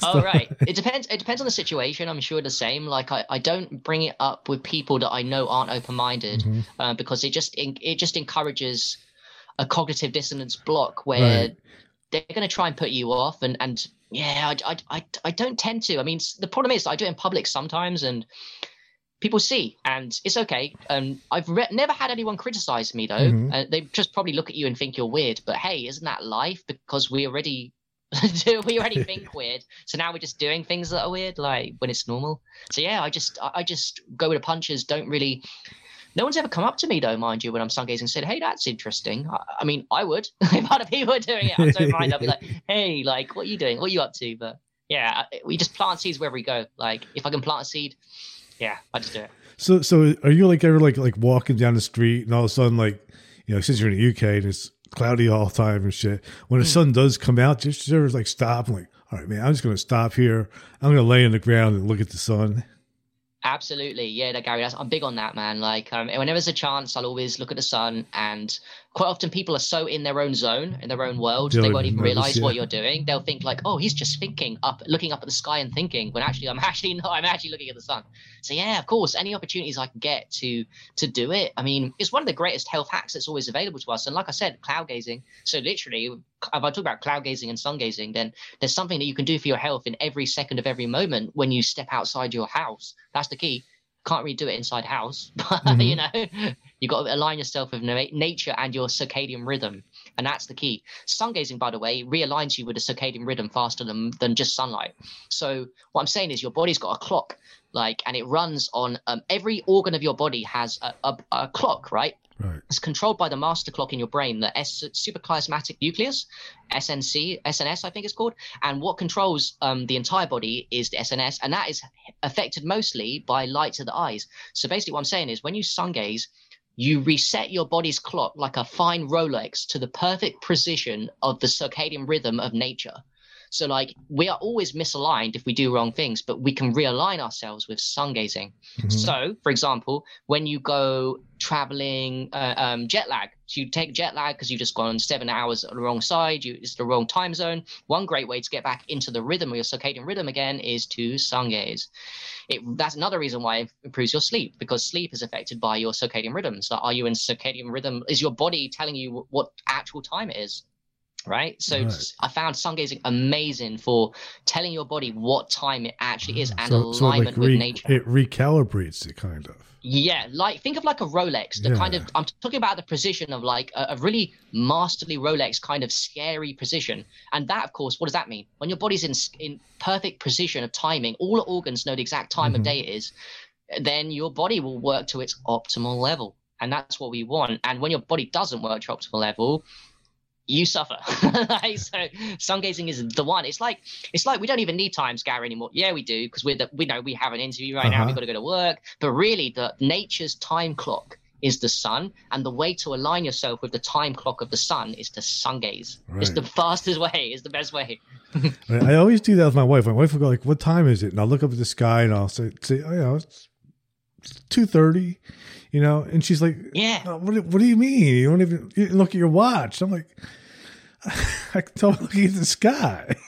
oh, right. It depends. It depends on the situation. I'm sure the same. Like, I, I don't bring it up with people that I know aren't open minded mm-hmm. uh, because it just it just encourages a cognitive dissonance block where right. they're going to try and put you off. And and yeah, I, I I I don't tend to. I mean, the problem is I do it in public sometimes, and people see, and it's okay. Um, I've re- never had anyone criticize me though. Mm-hmm. Uh, they just probably look at you and think you're weird. But hey, isn't that life? Because we already do we already think weird, so now we're just doing things that are weird, like when it's normal. So yeah, I just I just go with the punches. Don't really. No one's ever come up to me though, mind you, when I'm sun gazing and said, "Hey, that's interesting." I, I mean, I would if other people were doing it. I don't mind. I'd be like, "Hey, like, what are you doing? What are you up to?" But yeah, we just plant seeds wherever we go. Like, if I can plant a seed, yeah, I just do it. So, so are you like ever like like walking down the street and all of a sudden like you know since you're in the UK and it's cloudy all the time and shit, when the mm. sun does come out, just ever like stop and like, all right, man, I'm just gonna stop here. I'm gonna lay on the ground and look at the sun. Absolutely, yeah, Gary. I'm big on that, man. Like, um, whenever there's a chance, I'll always look at the sun and quite often people are so in their own zone in their own world they won't even realize yeah. what you're doing. They'll think like oh he's just thinking up looking up at the sky and thinking when actually i'm actually not i'm actually looking at the sun. So yeah of course any opportunities i can get to to do it i mean it's one of the greatest health hacks that's always available to us. And like i said cloud gazing. So literally if i talk about cloud gazing and sun gazing then there's something that you can do for your health in every second of every moment when you step outside your house. That's the key can't really do it inside house, but mm-hmm. you know, you've got to align yourself with nature and your circadian rhythm, and that's the key. Sun gazing, by the way, realigns you with a circadian rhythm faster than than just sunlight. So what I'm saying is, your body's got a clock, like, and it runs on um, every organ of your body has a, a, a clock, right? Right. It's controlled by the master clock in your brain, the S- suprachiasmatic nucleus, SNC, SNS, I think it's called. And what controls um, the entire body is the SNS, and that is affected mostly by light to the eyes. So basically, what I'm saying is when you sun gaze, you reset your body's clock like a fine Rolex to the perfect precision of the circadian rhythm of nature. So like we are always misaligned if we do wrong things, but we can realign ourselves with sun gazing. Mm-hmm. So, for example, when you go traveling uh, um, jet lag, so you take jet lag because you've just gone seven hours on the wrong side, you, it's the wrong time zone. One great way to get back into the rhythm of your circadian rhythm again is to sun gaze. It, that's another reason why it improves your sleep because sleep is affected by your circadian rhythm. So, are you in circadian rhythm? Is your body telling you what actual time it is? Right? So Right. I found sun gazing amazing for telling your body what time it actually is and So, so alignment like re- with nature. it recalibrates it kind of. Yeah, like think of like a Rolex. The kind of I'm talking about the precision of like a, a really masterly Rolex kind of scary precision. And that, of course, what does that mean? When your body's in in perfect precision of timing, all the organs know the exact time Mhm. of day it is. Then your body will work to its optimal level, and that's what we want. And when your body doesn't work to optimal level, you suffer. Like, so sun gazing is the one. It's like it's like we don't even need time scour anymore. Yeah, we do because we're the, we know we have an interview right now. Uh-huh. We've got to go to work. But really, the nature's time clock is the sun, and the way to align yourself with the time clock of the sun is to sun gaze. It's the fastest way. It's the best way. I always do that with my wife. My wife will go like, "What time is it?" And I'll look up at the sky and I'll say, "Say, oh, you know, it's two thirty, you know." And she's like, Yeah. "Oh, what, do- what do you mean? You don't even you look at your watch." I'm like, "I can tell looking at the sky."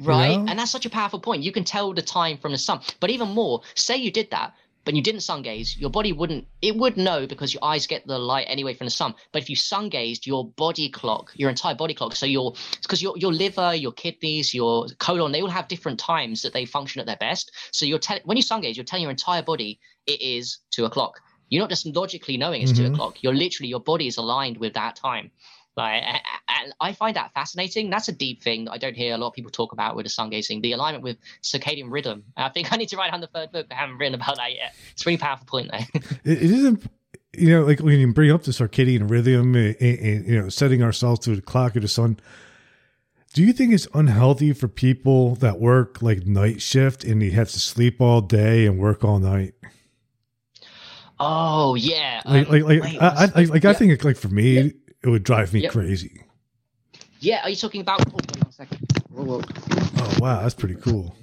Right. know? And that's such a powerful point. You can tell the time from the sun. But even more, say you did that, but you didn't sun gaze, your body wouldn't, it would know because your eyes get the light anyway from the sun. But if you sun gazed, your body clock, your entire body clock, so your, because your, your liver, your kidneys, your colon, they all have different times that they function at their best. So you're telling, when you sun gaze, you're telling your entire body it is two o'clock. You're not just logically knowing it's two Mhm. o'clock. You're literally, your body is aligned with that time. Like, and I find that fascinating. That's a deep thing that I don't hear a lot of people talk about with the sun gazing, the alignment with circadian rhythm. I think I need to write on the third book. I haven't written about that yet. It's a really powerful point there. it, it isn't you know like when you bring up the circadian rhythm and, and you know setting ourselves to the clock of the sun do you think it's unhealthy for people that work like night shift and they have to sleep all day and work all night oh yeah, like um, like, like wait, I, I, like I think like for me Yeah. It would drive me Yeah. crazy yeah. Are you talking about? Oh, wait one second. Whoa, whoa. oh wow that's pretty cool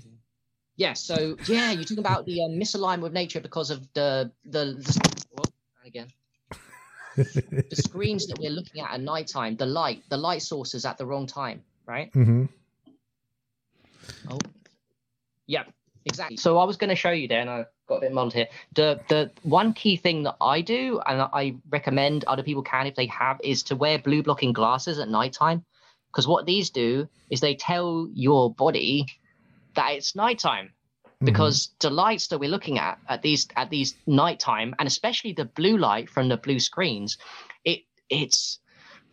Yeah. So yeah, you're talking about the um, misalignment with nature because of the the. the whoa, again. the screens that we're looking at at nighttime, the light, the light sources at the wrong time, right? Mm-hmm. Oh, yeah, exactly. So I was going to show you there, and I got a bit muddled here. The the one key thing that I do, and I recommend other people can if they have, is to wear blue blocking glasses at nighttime, because what these do is they tell your body that it's nighttime mm-hmm. because the lights that we're looking at at these at these nighttime and especially the blue light from the blue screens it it's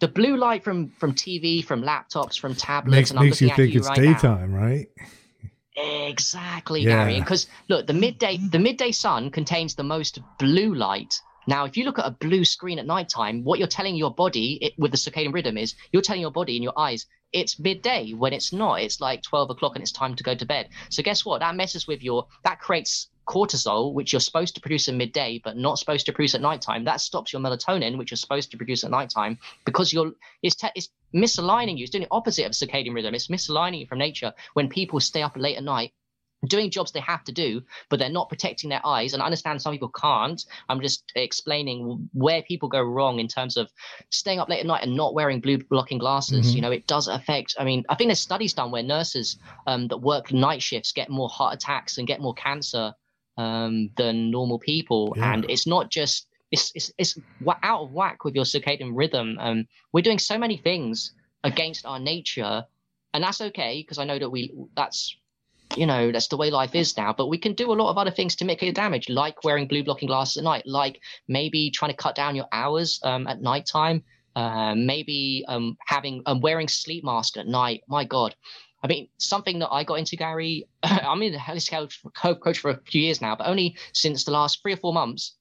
the blue light from from tv from laptops from tablets makes and I'm makes you at think it's right now. daytime right Exactly, Yeah. Gary. Because look, the midday the midday sun contains the most blue light. Now, if you look at a blue screen at nighttime, what you're telling your body it, with the circadian rhythm is you're telling your body and your eyes it's midday when it's not. It's like 12 o'clock and it's time to go to bed. So guess what? That messes with your that creates cortisol, which you're supposed to produce in midday, but not supposed to produce at nighttime. That stops your melatonin, which you're supposed to produce at nighttime, because you're it's te- it's misaligning you. It's doing the opposite of circadian rhythm. It's misaligning you from nature when people stay up late at night doing jobs they have to do, but they're not protecting their eyes. And I understand some people can't. I'm just explaining where people go wrong in terms of staying up late at night and not wearing blue blocking glasses. Mhm. You know, it does affect. I mean, I think there's studies done where nurses um, that work night shifts get more heart attacks and get more cancer um, than normal people. Yeah. And it's not just. It's, it's, it's out of whack with your circadian rhythm. Um, we're doing so many things against our nature, and that's okay because I know that we that's you know that's the way life is now but we can do a lot of other things to mitigate damage like wearing blue blocking glasses at night like maybe trying to cut down your hours um, at nighttime uh, maybe um, having um, wearing sleep mask at night my god i mean something that i got into gary i'm in the health coach for a few years now but only since the last three or four months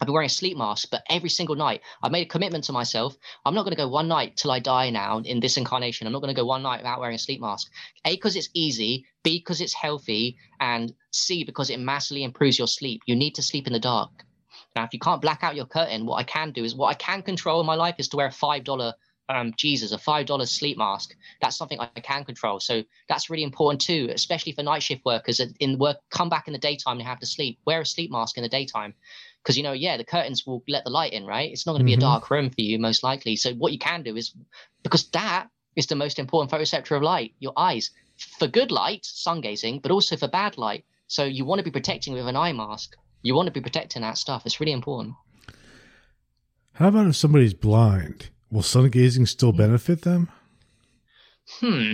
I've been wearing a sleep mask, but every single night I've made a commitment to myself. I'm not going to go one night till I die now in this incarnation. I'm not going to go one night without wearing a sleep mask. A, because it's easy. B, because it's healthy. And C, because it massively improves your sleep. You need to sleep in the dark. Now, if you can't black out your curtain, what I can do is what I can control in my life is to wear a $5 um, Jesus, a $5 sleep mask. That's something I can control. So that's really important too, especially for night shift workers in work, come back in the daytime and have to sleep. Wear a sleep mask in the daytime because you know yeah the curtains will let the light in right it's not going to be Mhm. a dark room for you most likely so what you can do is because that is the most important photoreceptor of light your eyes for good light sun gazing but also for bad light so you want to be protecting with an eye mask you want to be protecting that stuff it's really important how about if somebody's blind will sun gazing still benefit them Hmm.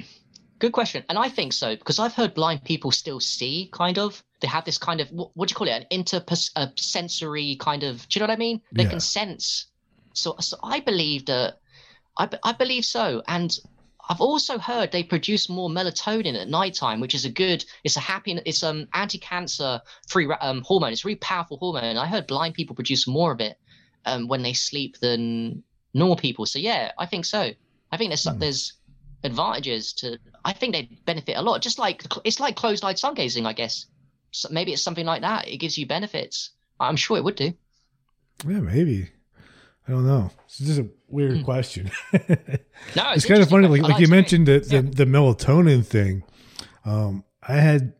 Good question. And I think so because I've heard blind people still see, kind of. They have this kind of, what, what do you call it? An intersensory kind of, do you know what I mean? They Yeah. can sense. So, so I believe that, I, I believe so. And I've also heard they produce more melatonin at nighttime, which is a good, it's a happy, it's um anti-cancer free um, hormone. It's a really powerful hormone. I heard blind people produce more of it um, when they sleep than normal people. So yeah, I think so. I think there's Hmm. there's advantages to. I think they benefit a lot. Just like it's like closed-eyed sun gazing, I guess. So maybe it's something like that. It gives you benefits. I'm sure it would do. Yeah, maybe. I don't know. It's just a weird Hmm. question. No, it's kind of funny. Like, like you mentioned the, the, Yeah. the melatonin thing. Um, I had,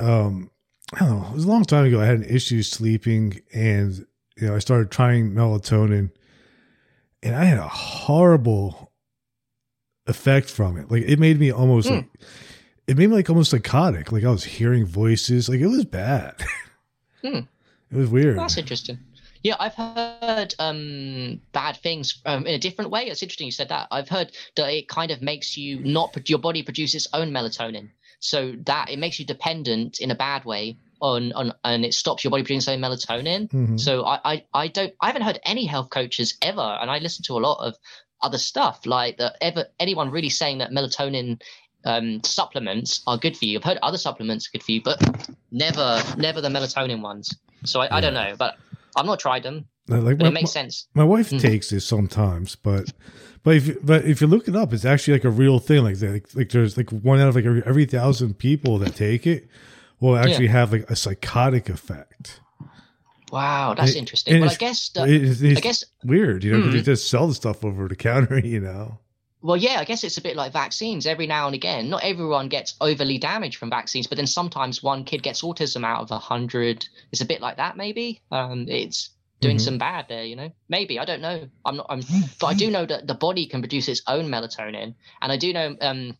um, I don't know, it was a long time ago. I had an issue sleeping and, you know, I started trying melatonin and I had a horrible effect from it. Like it made me almost Hmm. like, it made me like almost psychotic. Like I was hearing voices. Like it was bad. Hmm. It was weird. That's interesting. Yeah, I've heard um, bad things um, in a different way. It's interesting you said that. I've heard that it kind of makes you not your body produce its own melatonin, so that it makes you dependent in a bad way on on, and it stops your body producing its own melatonin. Mhm. So I, I I don't I haven't heard any health coaches ever, and I listen to a lot of other stuff like that. Ever anyone really saying that melatonin um, supplements are good for you? I've heard other supplements are good for you, but never never the melatonin ones. So I, I don't know, but I've not tried them. Like But my- it makes sense. My wife Mhm. takes this sometimes, but but if you- but if you look it up, it's actually like a real thing. Like like, like there's like one out of like every, every thousand people that take it will actually have like a psychotic effect. Wow, that's It- interesting. Well, I guess that, It- it's I guess weird, you know, 'cause they Mhm. just sell the stuff over the counter, you know. Well, yeah, I guess it's a bit like vaccines. Every now and again, not everyone gets overly damaged from vaccines, but then sometimes one kid gets autism out of a hundred. It's a bit like that, maybe. Um, it's doing Mhm. some bad there, you know. Maybe I don't know. I'm not. I'm, but I do know that the body can produce its own melatonin, and I do know um,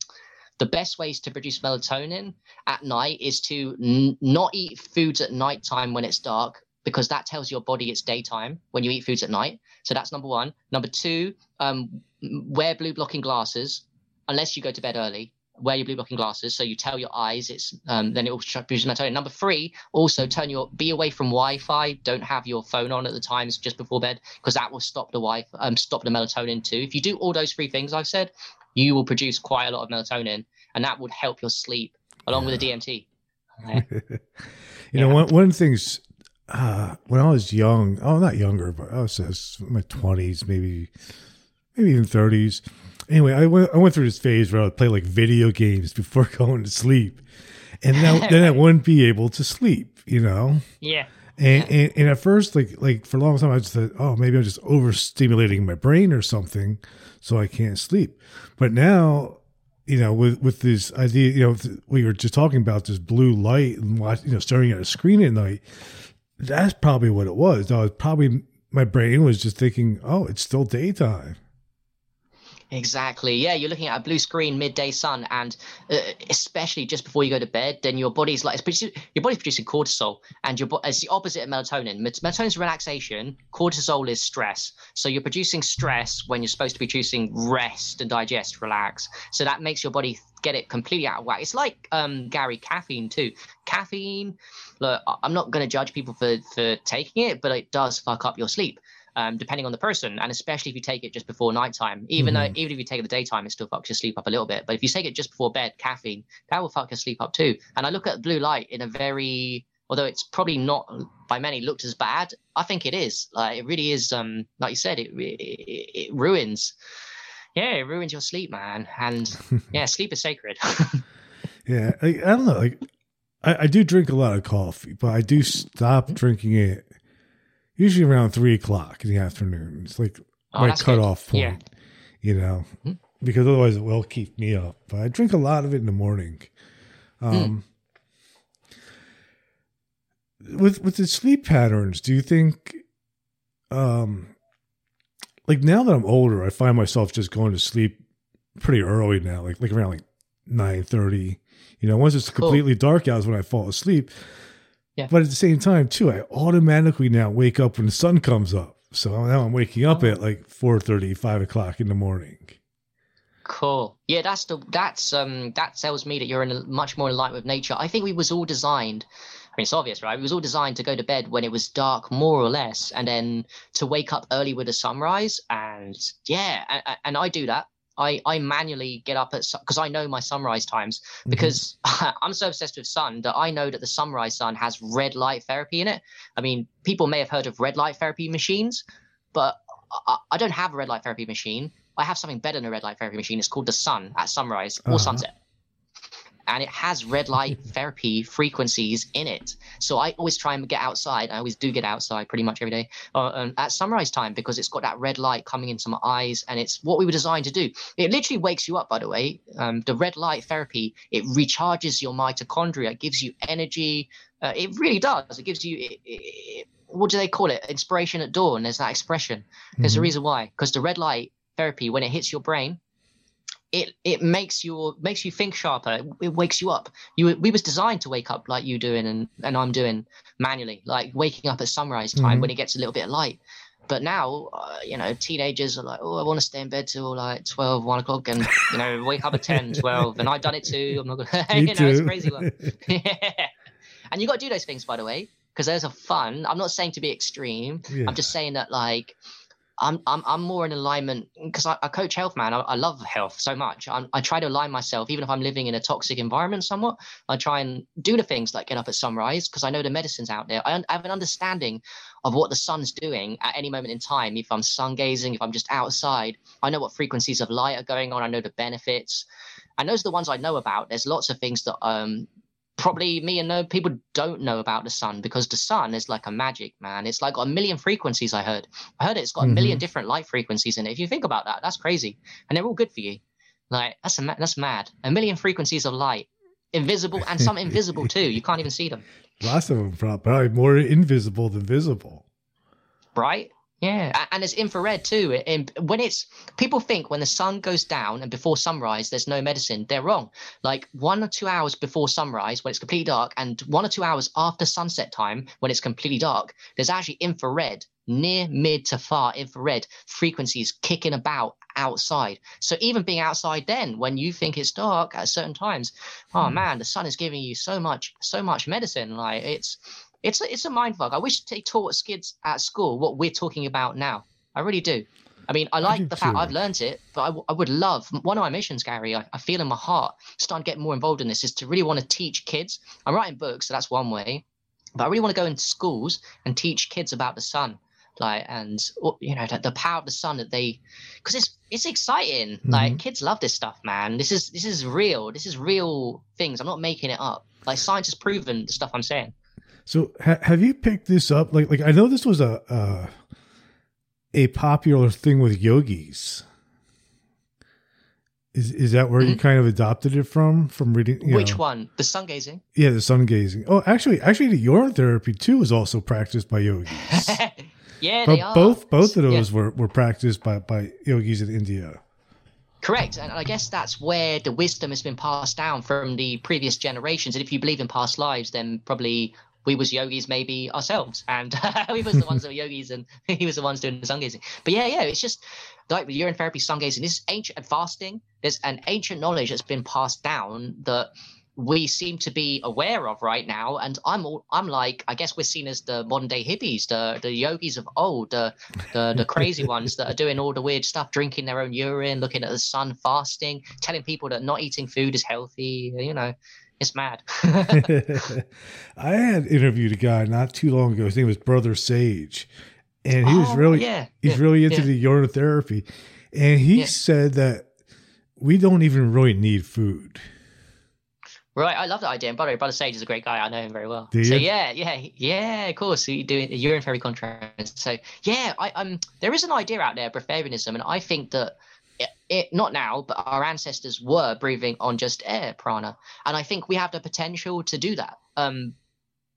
the best ways to produce melatonin at night is to n- not eat foods at nighttime when it's dark because that tells your body it's daytime when you eat foods at night. So that's number one. Number two, um, wear blue blocking glasses unless you go to bed early. Wear your blue blocking glasses so you tell your eyes it's um, then it will sh- produce melatonin. Number three, also turn your be away from Wi-Fi. Don't have your phone on at the times just before bed because that will stop the Wi um, stop the melatonin too. If you do all those three things I've said, you will produce quite a lot of melatonin, and that would help your sleep along with the DMT. Yeah. You know, one one of the things uh, when I was young, oh, not younger, but I was in my twenties, maybe, maybe even thirties. Anyway, I went I went through this phase where I would play like video games before going to sleep, and then, then I wouldn't be able to sleep. You know, yeah. and, and and at first, like like for a long time, I just thought, oh, maybe I'm just overstimulating my brain or something, so I can't sleep. But now, you know, with with this idea, you know, we were just talking about this blue light and watch, you know, staring at a screen at night. That's probably what it was. I was probably my brain was just thinking, oh, it's still daytime. Exactly. Yeah, you're looking at a blue screen, midday sun, and uh, especially just before you go to bed, then your body's like producing, your body's producing cortisol, and your it's the opposite of melatonin. Mel- Melatonin is relaxation. Cortisol is stress. So you're producing stress when you're supposed to be producing rest and digest, relax. So that makes your body get it completely out of whack. It's like um, Gary caffeine too. Caffeine. Look, I'm not going to judge people for for taking it, but it does fuck up your sleep um, depending on the person, and especially if you take it just before nighttime. Even Mhm. though even if you take it the daytime, it still fucks your sleep up a little bit. But if you take it just before bed, caffeine, that will fuck your sleep up too. And I look at blue light in a very, although it's probably not by many looked as bad, I think it is. Like it really is. Um, like you said, it it, it ruins. Yeah, it ruins your sleep, man. And yeah, sleep is sacred. Yeah, I, I don't know. Like, I, I do drink a lot of coffee, but I do stop drinking it usually around three o'clock in the afternoon. It's like Oh, my that's good. cutoff point, Yeah. you know, Mhm. because otherwise it will keep me up. But I drink a lot of it in the morning. Um, With with the sleep patterns, do you think, um, like now that I'm older, I find myself just going to sleep pretty early now, like like around like nine thirty. You know, once it's Cool. completely dark out is when I fall asleep. Yeah. But at the same time, too, I automatically now wake up when the sun comes up. So now I'm waking up at like 4 5 o'clock in the morning. Cool. Yeah, that's the that's um that tells me that you're in a, much more in line with nature. I think we was all designed. I mean, it's obvious, right? We was all designed to go to bed when it was dark, more or less, and then to wake up early with a sunrise. And yeah, and, and I do that. I, I manually get up at because I know my sunrise times Mm-hmm. because I'm so obsessed with sun that I know that the sunrise sun has red light therapy in it. I mean, people may have heard of red light therapy machines, but I, I don't have a red light therapy machine. I have something better than a red light therapy machine. It's called the sun at sunrise or Uh-huh. sunset. And it has red light therapy frequencies in it. So I always try and get outside. I always do get outside pretty much every day uh, um, at sunrise time because it's got that red light coming into my eyes and it's what we were designed to do. It literally wakes you up, by the way. Um, the red light therapy, it recharges your mitochondria, it gives you energy. Uh, it really does. It gives you, it, it, what do they call it? Inspiration at dawn. There's that expression. There's a Mhm. reason why. Because the red light therapy, when it hits your brain, it it makes your makes you think sharper. It, wakes you up. You we was designed to wake up like you doing and and I'm doing manually, like waking up at sunrise time Mhm. when it gets a little bit of light. But now, uh, you know, teenagers are like, oh, I want to stay in bed till like 12, 1 o'clock and, you know, wake up at 10, 12. And I've done it too. I'm not going to, you know, it's too. crazy. One. yeah. And you got to do those things, by the way, because there's a fun. I'm not saying to be extreme. Yeah. I'm just saying that, like, I'm I'm I'm more in alignment because I, I coach health, man. I, I love health so much. I'm, I try to align myself, even if I'm living in a toxic environment, somewhat. I try and do the things like get up at sunrise because I know the medicine's out there. I, I have an understanding of what the sun's doing at any moment in time. If I'm sun gazing, if I'm just outside, I know what frequencies of light are going on. I know the benefits, and those are the ones I know about. There's lots of things that um probably me and no people don't know about the sun because the sun is like a magic man. It's like a million frequencies. I heard. I heard it's got a million mm-hmm. different light frequencies in it. If you think about that, that's crazy, and they're all good for you. Like that's a that's mad. A million frequencies of light, invisible and some invisible too. You can't even see them, Lots of them probably more invisible than visible. right? Yeah, and it's infrared too. And when it's people think when the sun goes down and before sunrise, there's no medicine. They're wrong. Like one or two hours before sunrise, when it's completely dark, and one or two hours after sunset time, when it's completely dark, there's actually infrared, near, mid to far infrared frequencies kicking about outside. So even being outside, then when you think it's dark at certain times, oh hmm. man, the sun is giving you so much, so much medicine. Like it's it's a, it's a mind fuck. I wish they taught kids at school what we're talking about now. I really do. I mean, I like do the fact too. I've learned it, but I, w- I would love one of my missions, Gary. I, I feel in my heart starting to get more involved in this is to really want to teach kids. I'm writing books, so that's one way, but I really want to go into schools and teach kids about the sun, like and you know the, the power of the sun that they, because it's it's exciting. Mm-hmm. Like kids love this stuff, man. This is this is real. This is real things. I'm not making it up. Like science has proven the stuff I'm saying. So ha- have you picked this up? Like, like I know this was a uh, a popular thing with yogis. Is is that where you Mhm. kind of adopted it from? From reading, you Which know- one? The sun gazing. Yeah, the sun gazing. Oh, actually, actually, the urine therapy too is also practiced by yogis. yeah, but they are. both both of Yeah. those were, were practiced by, by yogis in India. Correct, and I guess that's where the wisdom has been passed down from the previous generations. And if you believe in past lives, then probably we was yogis, maybe ourselves, and we was the ones that were yogis, and he was the ones doing the sun gazing. But yeah, yeah, it's just like with urine therapy, sun gazing. This is ancient and fasting. There's an ancient knowledge that's been passed down that we seem to be aware of right now. And I'm all, I'm like, I guess we're seen as the modern day hippies, the the yogis of old, the the, the crazy ones that are doing all the weird stuff, drinking their own urine, looking at the sun, fasting, telling people that not eating food is healthy. You know, it's mad. I had interviewed a guy not too long ago. His name was Brother Sage, and he was Oh, really yeah, he's yeah, really into yeah. the urine therapy, and he Yeah. said that we don't even really need food. Right, I love that idea. And by the way, Brother Sage is a great guy. I know him very well. So yeah, yeah, yeah. Of course, you do a urine fairy contrast. So yeah, I um, there is an idea out there, breatharianism, and I think that it, not now, but our ancestors were breathing on just air prana, and I think we have the potential to do that. Um,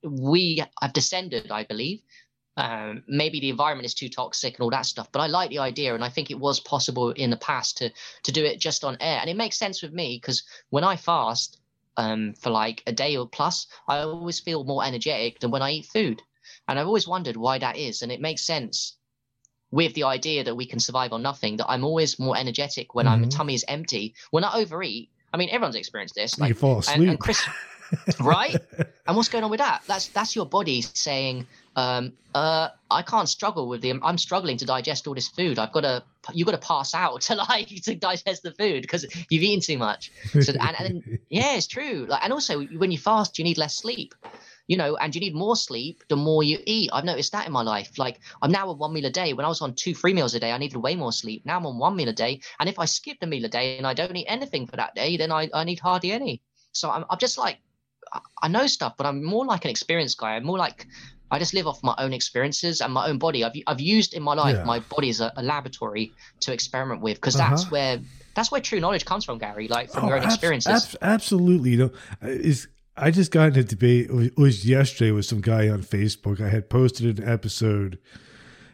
we have descended, I believe. Um, maybe the environment is too toxic and all that stuff, but I like the idea, and I think it was possible in the past to to do it just on air, and it makes sense with me because when I fast um, for like a day or plus, I always feel more energetic than when I eat food. And I've always wondered why that is. And it makes sense with the idea that we can survive on nothing, that I'm always more energetic when Mhm. my tummy is empty. When I overeat, I mean, everyone's experienced this. you fall asleep. and Chris, right? And what's going on with that? That's that's your body saying, um, uh, I can't struggle with the. I'm struggling to digest all this food. I've got to. You've got to pass out to like to digest the food because you've eaten too much. So and, and yeah, it's true. Like, and also when you fast, you need less sleep. You know, and you need more sleep the more you eat. I've noticed that in my life. Like I'm now on one meal a day. When I was on two, three meals a day, I needed way more sleep. Now I'm on one meal a day, and if I skip a meal a day and I don't eat anything for that day, then I, I need hardly any. So I'm, I'm just like I- know stuff, but I'm more like an experienced guy. I'm more like I just live off my own experiences and my own body. I've I've used in my life Yeah. my body as a, a laboratory to experiment with because that's Uh-huh. where that's where true knowledge comes from, Gary. Like from Oh, your own abs- experiences. abs- absolutely. You know, is I just got in a debate. It was, yesterday with some guy on Facebook. I had posted an episode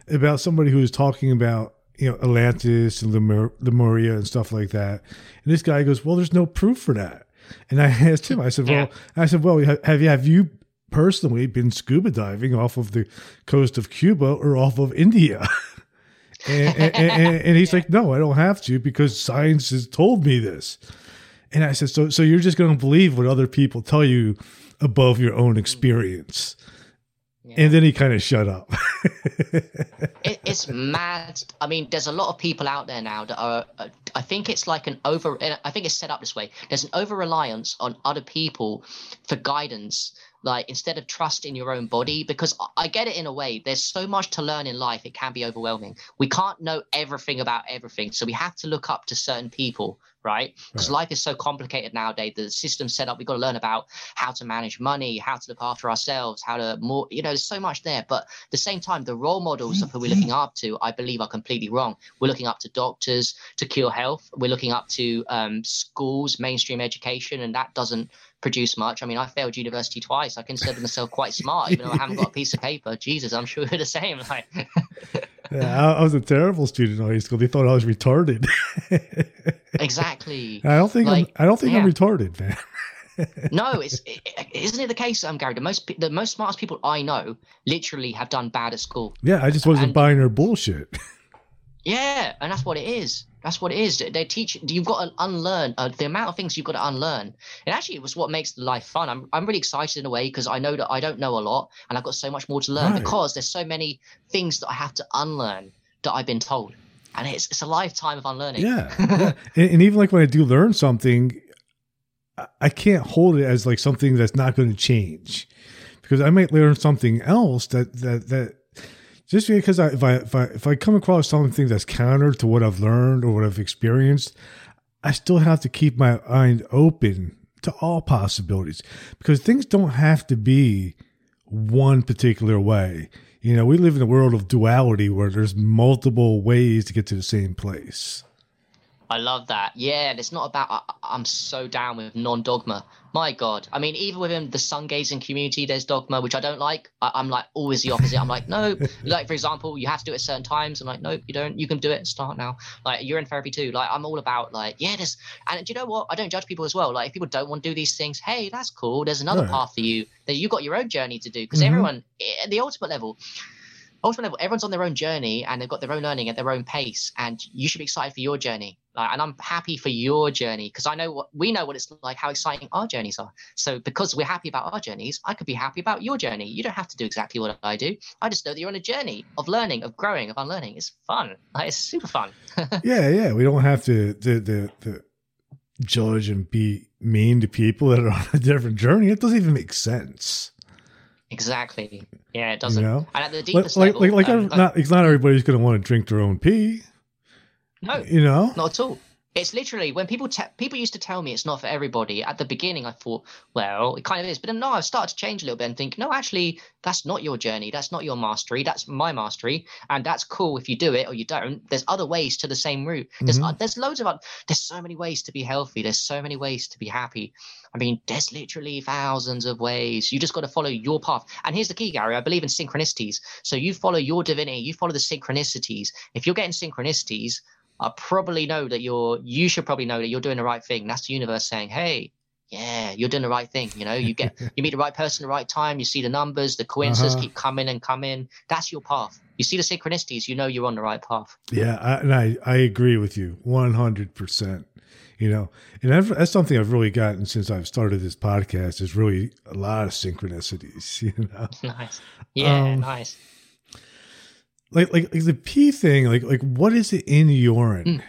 about somebody who was talking about you know Atlantis and Lemur- Lemuria and stuff like that. And this guy goes, "Well, there's no proof for that." And I asked him. I said, "Well, I said, well, have you have you personally been scuba diving off of the coast of Cuba or off of India?" and, and, and, and he's like, "No, I don't have to because science has told me this." And I said, "So, so you're just going to believe what other people tell you above your own experience?" Yeah. And then he kind of shut up. it, it's mad. I mean, there's a lot of people out there now that are. Uh, I think it's like an over. I think it's set up this way. There's an over reliance on other people for guidance. Like instead of trust in your own body, because I- get it in a way. There's so much to learn in life; it can be overwhelming. We can't know everything about everything, so we have to look up to certain people, right? Because Right. life is so complicated nowadays. The system set up. We've got to learn about how to manage money, how to look after ourselves, how to more. You know, there's so much there. But at the same time, the role models of who we're looking up to, I believe, are completely wrong. We're looking up to doctors to cure health. We're looking up to um, schools, mainstream education, and that doesn't produce much. I mean, I failed university twice. I consider myself quite smart, even though I haven't got a piece of paper. Jesus, I'm sure we're the same. Like, Yeah, I, I was a terrible student in high school. They thought I was retarded. exactly. I don't think Like, I'm, I don't think I'm retarded, man. No, it's is isn't it the case, um, Gary? The most the most smartest people I know literally have done bad at school. Yeah, I just wasn't And- buying their bullshit. Yeah, and that's what it is. That's what it is. They teach you've got to unlearn uh, the amount of things you've got to unlearn. And actually, it was what makes the life fun. I'm I'm really excited in a way because I know that I don't know a lot, and I've got so much more to learn Right. because there's so many things that I have to unlearn that I've been told, and it's it's a lifetime of unlearning. Yeah, yeah. And, and even like when I do learn something, I- I can't hold it as like something that's not going to change, because I might learn something else that that that just because I, if I if I if I come across something that's counter to what I've learned or what I've experienced, I still have to keep my mind open to all possibilities because things don't have to be one particular way. You know, we live in a world of duality where there's multiple ways to get to the same place. I love that. Yeah, and it's not about. I, I'm so down with non-dogma. My God, I mean, even within the sun gazing community, there's dogma, which I don't like. I, I'm like always the opposite. I'm like, no, like for example, you have to do it at certain times. I'm like, nope, you don't. You can do it. Start now. Like urine therapy too. Like I'm all about like, yeah, there's. And do you know what? I don't judge people as well. Like if people don't want to do these things, hey, that's cool. There's another Right. path for you. That you got your own journey to do because Mhm. everyone at the ultimate level ultimate level, everyone's on their own journey and they've got their own learning at their own pace, and you should be excited for your journey. Like, and I'm happy for your journey because I know what we know what it's like, how exciting our journeys are. So because we're happy about our journeys, I could be happy about your journey. You don't have to do exactly what I do. I just know that you're on a journey of learning, of growing, of unlearning. It's fun. Like, it's super fun. yeah, yeah. We don't have to the the the judge and be mean to people that are on a different journey. It doesn't even make sense. Exactly. Yeah, it doesn't. know? And at the deepest like level, like, like um, not it's not everybody's going to want to drink their own pee. no, You know. Not at all. It's literally when people te- people used to tell me it's not for everybody. At the beginning, I thought, well, it kind of is, but then no, I've started to change a little bit and think, no, actually, that's not your journey. That's not your mastery. That's my mastery, and that's cool if you do it or you don't. There's other ways to the same route. There's Mhm. uh, there's loads of oth- there's so many ways to be healthy. There's so many ways to be happy. I mean, there's literally thousands of ways. You just got to follow your path. And here's the key, Gary. I believe in synchronicities. So you follow your divinity. You follow the synchronicities. If you're getting synchronicities, I probably know that you're. You should probably know that you're doing the right thing. That's the universe saying, "Hey, yeah, you're doing the right thing. You know, you get you meet the right person at the right time. You see the numbers, the coincidences Uh-huh. keep coming and coming. That's your path. You see the synchronicities, you know you're on the right path. Yeah, I, and I I agree with you one hundred percent. You know, and I've, that's something I've really gotten since I've started this podcast. Is really a lot of synchronicities. You know, Nice. Yeah, Um, nice. Like like like the pee thing. Like like what is it in urine mm.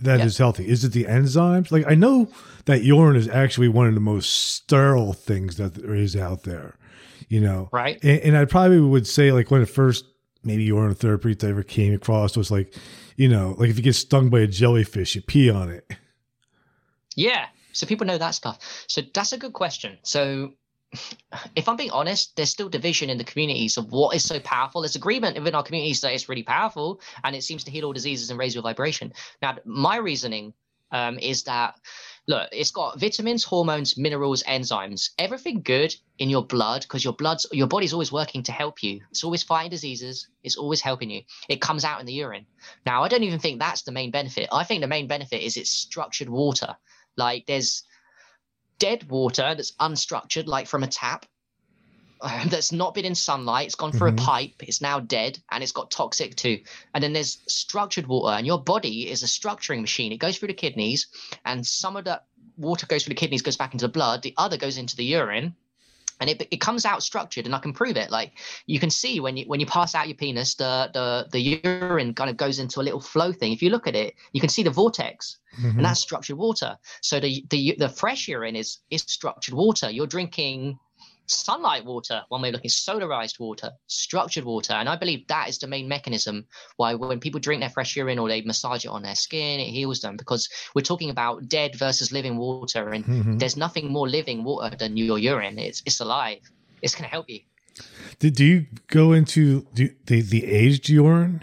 that is Yeah. healthy? Is it the enzymes? Like I know that urine is actually one of the most sterile things that there is out there. You know, Right? And, and I probably would say like when the first maybe urine therapy I ever came across was like, you know, like if you get stung by a jellyfish, you pee on it. Yeah. So people know that stuff. So that's a good question. So if I'm being honest, there's still division in the communities of what is so powerful. There's agreement within our communities that it's really powerful and it seems to heal all diseases and raise your vibration. Now, my reasoning um, is that look, it's got vitamins, hormones, minerals, enzymes, everything good in your blood because your blood's your body's always working to help you. It's always fighting diseases. It's always helping you. It comes out in the urine. Now, I don't even think that's the main benefit. I think the main benefit is it's structured water. Like there's dead water that's unstructured, like from a tap, um, that's not been in sunlight. It's gone through Mhm. a pipe. It's now dead and it's got toxic too. And then there's structured water, and your body is a structuring machine. It goes through the kidneys, and some of that water goes through the kidneys, goes back into the blood. The other goes into the urine. And it, it comes out structured, and I can prove it. Like you can see when you when you pass out your penis, the the the urine kind of goes into a little flow thing. If you look at it, you can see the vortex Mhm. and that's structured water. So the the the fresh urine is is structured water. You're drinking sunlight water, one way of looking, solarized water, structured water, and I believe that is the main mechanism why when people drink their fresh urine or they massage it on their skin, it heals them because we're talking about dead versus living water, and Mhm. there's nothing more living water than your urine. It's it's alive. It's gonna help you. Did do you go into do, the the aged urine?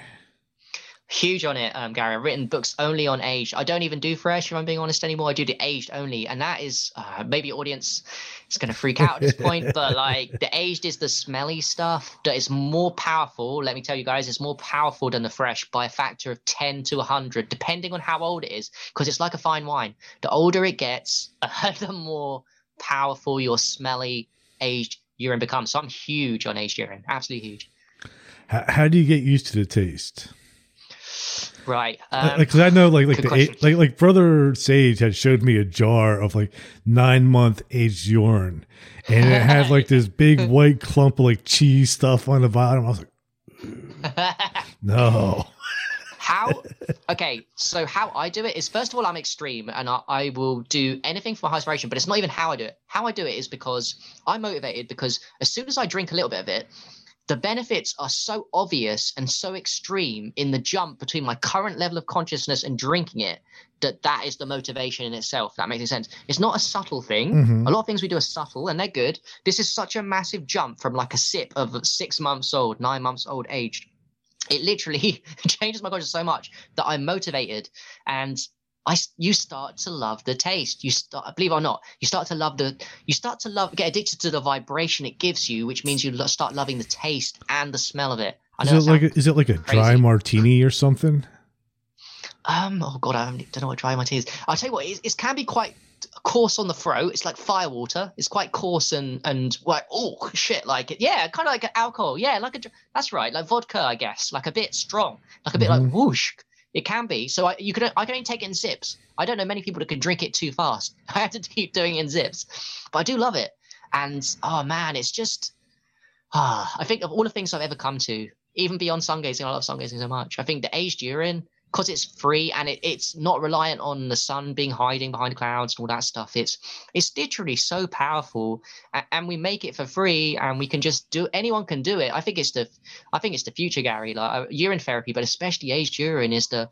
Huge on it, um, Gary. I've written books only on aged. I don't even do fresh, if I'm being honest anymore. I do the aged only, and that is uh, maybe audience is going to freak out at this point, but like the aged is the smelly stuff that is more powerful. Let me tell you guys, it's more powerful than the fresh by a factor of ten to hundred, depending on how old it is, because it's like a fine wine. The older it gets, the more powerful your smelly aged urine becomes. So I'm huge on aged urine, absolutely huge. How, how do you get used to the taste? Right. Um, Because I know, like, like the a- like like brother Sage had showed me a jar of like nine month aged urine, and it had like this big white clump of like cheese stuff on the bottom. I was like, no. how okay so how i do it is first of all i'm extreme and I, I will do anything for high inspiration but it's not even how i do it how i do it is because i'm motivated because as soon as i drink a little bit of it the benefits are so obvious and so extreme in the jump between my current level of consciousness and drinking it that that is the motivation in itself that makes sense. It's not a subtle thing. Mhm. a lot of things we do are subtle and they're good. This is such a massive jump from like a sip of six months old nine months old aged it literally changes my consciousness so much that I'm motivated and I you start to love the taste. You start, believe it or not, you start to love the, you start to love, get addicted to the vibration it gives you, which means you lo- start loving the taste and the smell of it. Is it like a, is it like a dry martini or something? um, oh god, I don't know what dry martini is. I'll tell you what, it, it can be quite coarse on the throat. It's like firewater. It's quite coarse and and like oh shit, like it. Yeah, kind of like alcohol. Yeah, like a that's right, like vodka, I guess, like a bit strong, like a bit Mhm. like whoosh. It can be. So I, you can I can only take it in zips. I don't know many people that can drink it too fast. I have to keep doing it in zips, but I do love it. And oh man, it's just ah, I think of all the things I've ever come to, even beyond sun gazing, I love sun gazing so much. I think the aged urine, because it's free and it, it's not reliant on the sun being hiding behind clouds and all that stuff. It's it's literally so powerful, and, and we make it for free, and we can just do. Anyone can do it. I think it's the, I think it's the future, Gary. Like uh, urine therapy, but especially aged urine is the,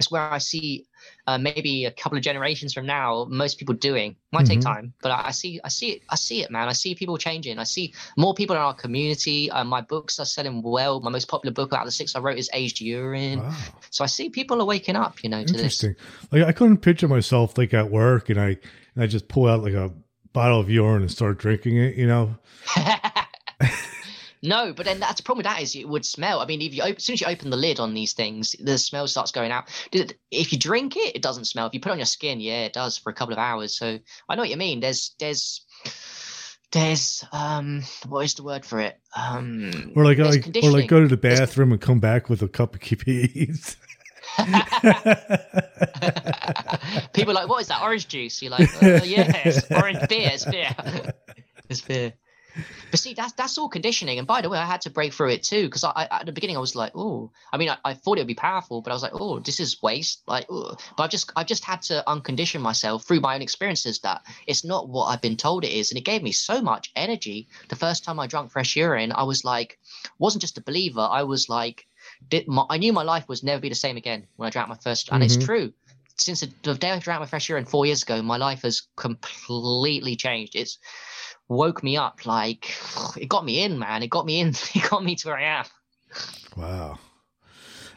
it's where I see. Uh, maybe a couple of generations from now, most people doing might take Mhm. time, but I, I see, I see it, I see it, man. I see people changing. I see more people in our community. Uh, my books are selling well. My most popular book out of the six I wrote is Aged Urine. Wow, So I see people are waking up, you know, to this. interesting. Like I couldn't picture myself like at work, and I and I just pull out like a bottle of urine and start drinking it. You know, No, but then that's the problem with that is it would smell. I mean, if you open, as soon as you open the lid on these things, the smell starts going out. If you drink it, it doesn't smell. If you put it on your skin, yeah, it does for a couple of hours. So I know what you mean. There's there's there's um what is the word for it? Um or like, like or like go to the bathroom there's... and come back with a cup of peas. People are like, what is that? Orange juice? You're like, uh, yes, orange beer. It's beer. it's beer. But see, that's that's all conditioning. And by the way, I had to break through it too because I, I, at the beginning I was like, oh, I mean, I, I, thought it would be powerful, but I was like, oh, this is waste. Like, Ugh. but I've just I've just had to uncondition myself through my own experiences that it's not what I've been told it is, and it gave me so much energy. The first time I drank fresh urine, I was like, wasn't just a believer. I was like, did my, I knew my life was never be the same again when I drank my first, and mm-hmm. it's true since the day I drank my fresh urine four years ago, my life has completely changed. It's woke me up. Like it got me in, man. It got me in. It got me to where I am. Wow.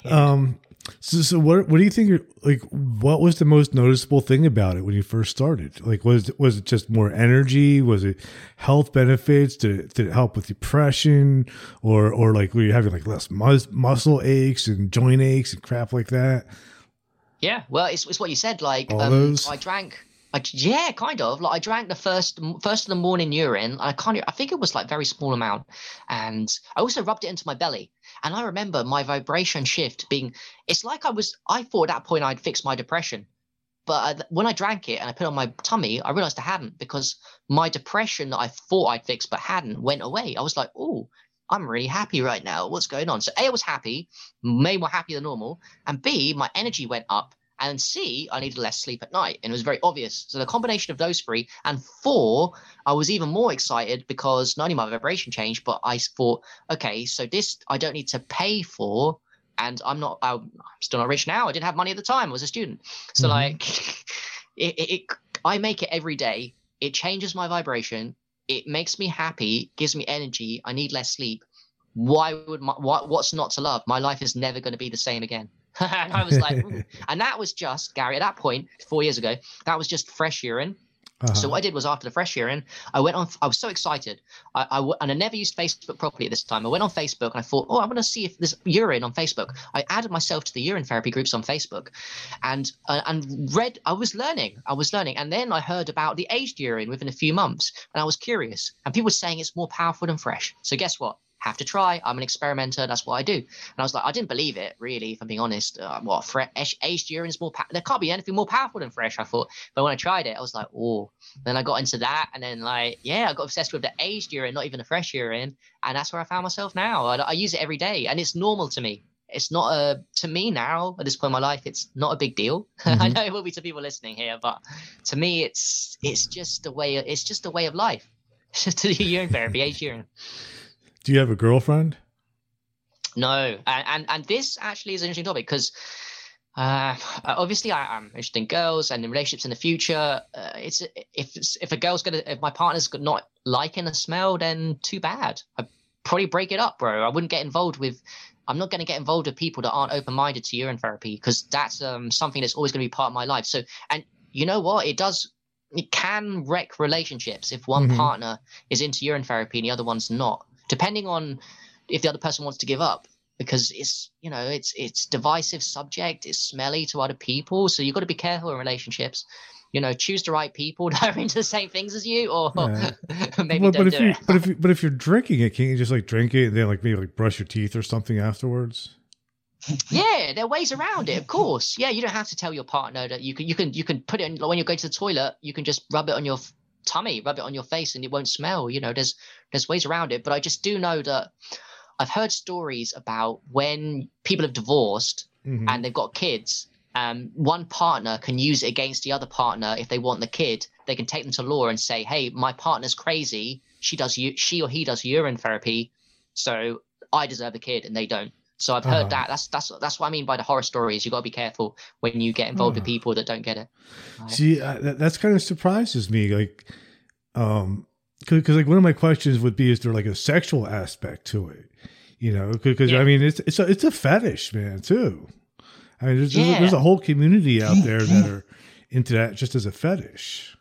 Yeah. Um. So, so what what do you think? Like, what was the most noticeable thing about it when you first started? Like, was was it just more energy? Was it health benefits? Did it, did it help with depression, or or like were you having like less mus- muscle aches and joint aches and crap like that? Yeah, well, it's it's what you said. Like, um, I drank I, yeah, kind of. Like I drank the first first of the morning urine. I can't. I think it was like very small amount, and I also rubbed it into my belly. And I remember my vibration shift being. It's like I was. I thought at that point I'd fixed my depression, but I, when I drank it and I put it on my tummy, I realized I hadn't because my depression that I thought I'd fixed but hadn't went away. I was like, oh, I'm really happy right now. What's going on? So A, I was happy, way more happy than normal, and B, my energy went up and C, I needed less sleep at night. And it was very obvious. So the combination of those three. And four, I was even more excited because not only my vibration changed, but I thought, okay, so this I don't need to pay for. And I'm not, I'm still not rich now. I didn't have money at the time. I was a student. So, mm-hmm. like, it, it, it, I make it every day. It changes my vibration. It makes me happy, gives me energy. I need less sleep. Why would my, what, what's not to love? My life is never going to be the same again. And I was like, and that was just Gary at that point, four years ago. That was just fresh urine. Uh-huh. So what I did was after the fresh urine, I went on. I was so excited, I, I and I never used Facebook properly at this time. I went on Facebook and I thought, oh, I'm going to see if there's urine on Facebook. I added myself to the urine therapy groups on Facebook, and uh, and read. I was learning. I was learning, and then I heard about the aged urine within a few months, and I was curious. And people were saying it's more powerful than fresh. So guess what? Have to try. I'm an experimenter. That's what I do. And I was like, I didn't believe it, really, if I'm being honest. Uh, what, fresh, aged urine is more, pa- there can't be anything more powerful than fresh, I thought. But when I tried it, I was like, oh. Then I got into that. And then, like, yeah, I got obsessed with the aged urine, not even the fresh urine. And that's where I found myself now. I, I use it every day. And it's normal to me. It's not a, to me now, at this point in my life, it's not a big deal. Mm-hmm. I know it will be to people listening here, but to me, it's, it's just a way, it's just a way of life. to the urine therapy, aged urine. Do you have a girlfriend? No, and and, and this actually is an interesting topic because uh, obviously I, am interested in girls and in relationships in the future. Uh, it's if if a girl's gonna if my partner's not liking the smell, then too bad. I probably break it up, bro. I wouldn't get involved with. I'm not going to get involved with people that aren't open minded to urine therapy because that's um, something that's always going to be part of my life. So, and you know what? It does. It can wreck relationships if one mm-hmm. partner is into urine therapy and the other one's not depending on if the other person wants to give up because it's you know it's it's divisive subject it's smelly to other people so you've got to be careful in relationships. You know choose the right people that are into the same things as you or yeah. maybe well, but if do you but if you, but if you're drinking it can't you just like drink it and then like maybe like brush your teeth or something afterwards? Yeah there are ways around it of course. Yeah you don't have to tell your partner that you can you can you can put it in when you go to the toilet you can just rub it on your tummy, rub it on your face, and it won't smell. You know, there's there's ways around it. But I just do know that I've heard stories about when people have divorced mm-hmm. and they've got kids. Um, one partner can use it against the other partner if they want the kid. They can take them to law and say, "Hey, my partner's crazy. She does u- she or he does urine therapy, so I deserve the kid, and they don't." So I've heard uh-huh. that. That's that's that's what I mean by the horror stories. You got to be careful when you get involved uh-huh. with people that don't get it. Right. See, uh, that, that's kind of surprises me. Like, um, because like one of my questions would be, is there like a sexual aspect to it? You know, because yeah. I mean, it's it's a, it's a fetish, man, too. I mean, there's, yeah. there's, a whole community out there that are into that just as a fetish.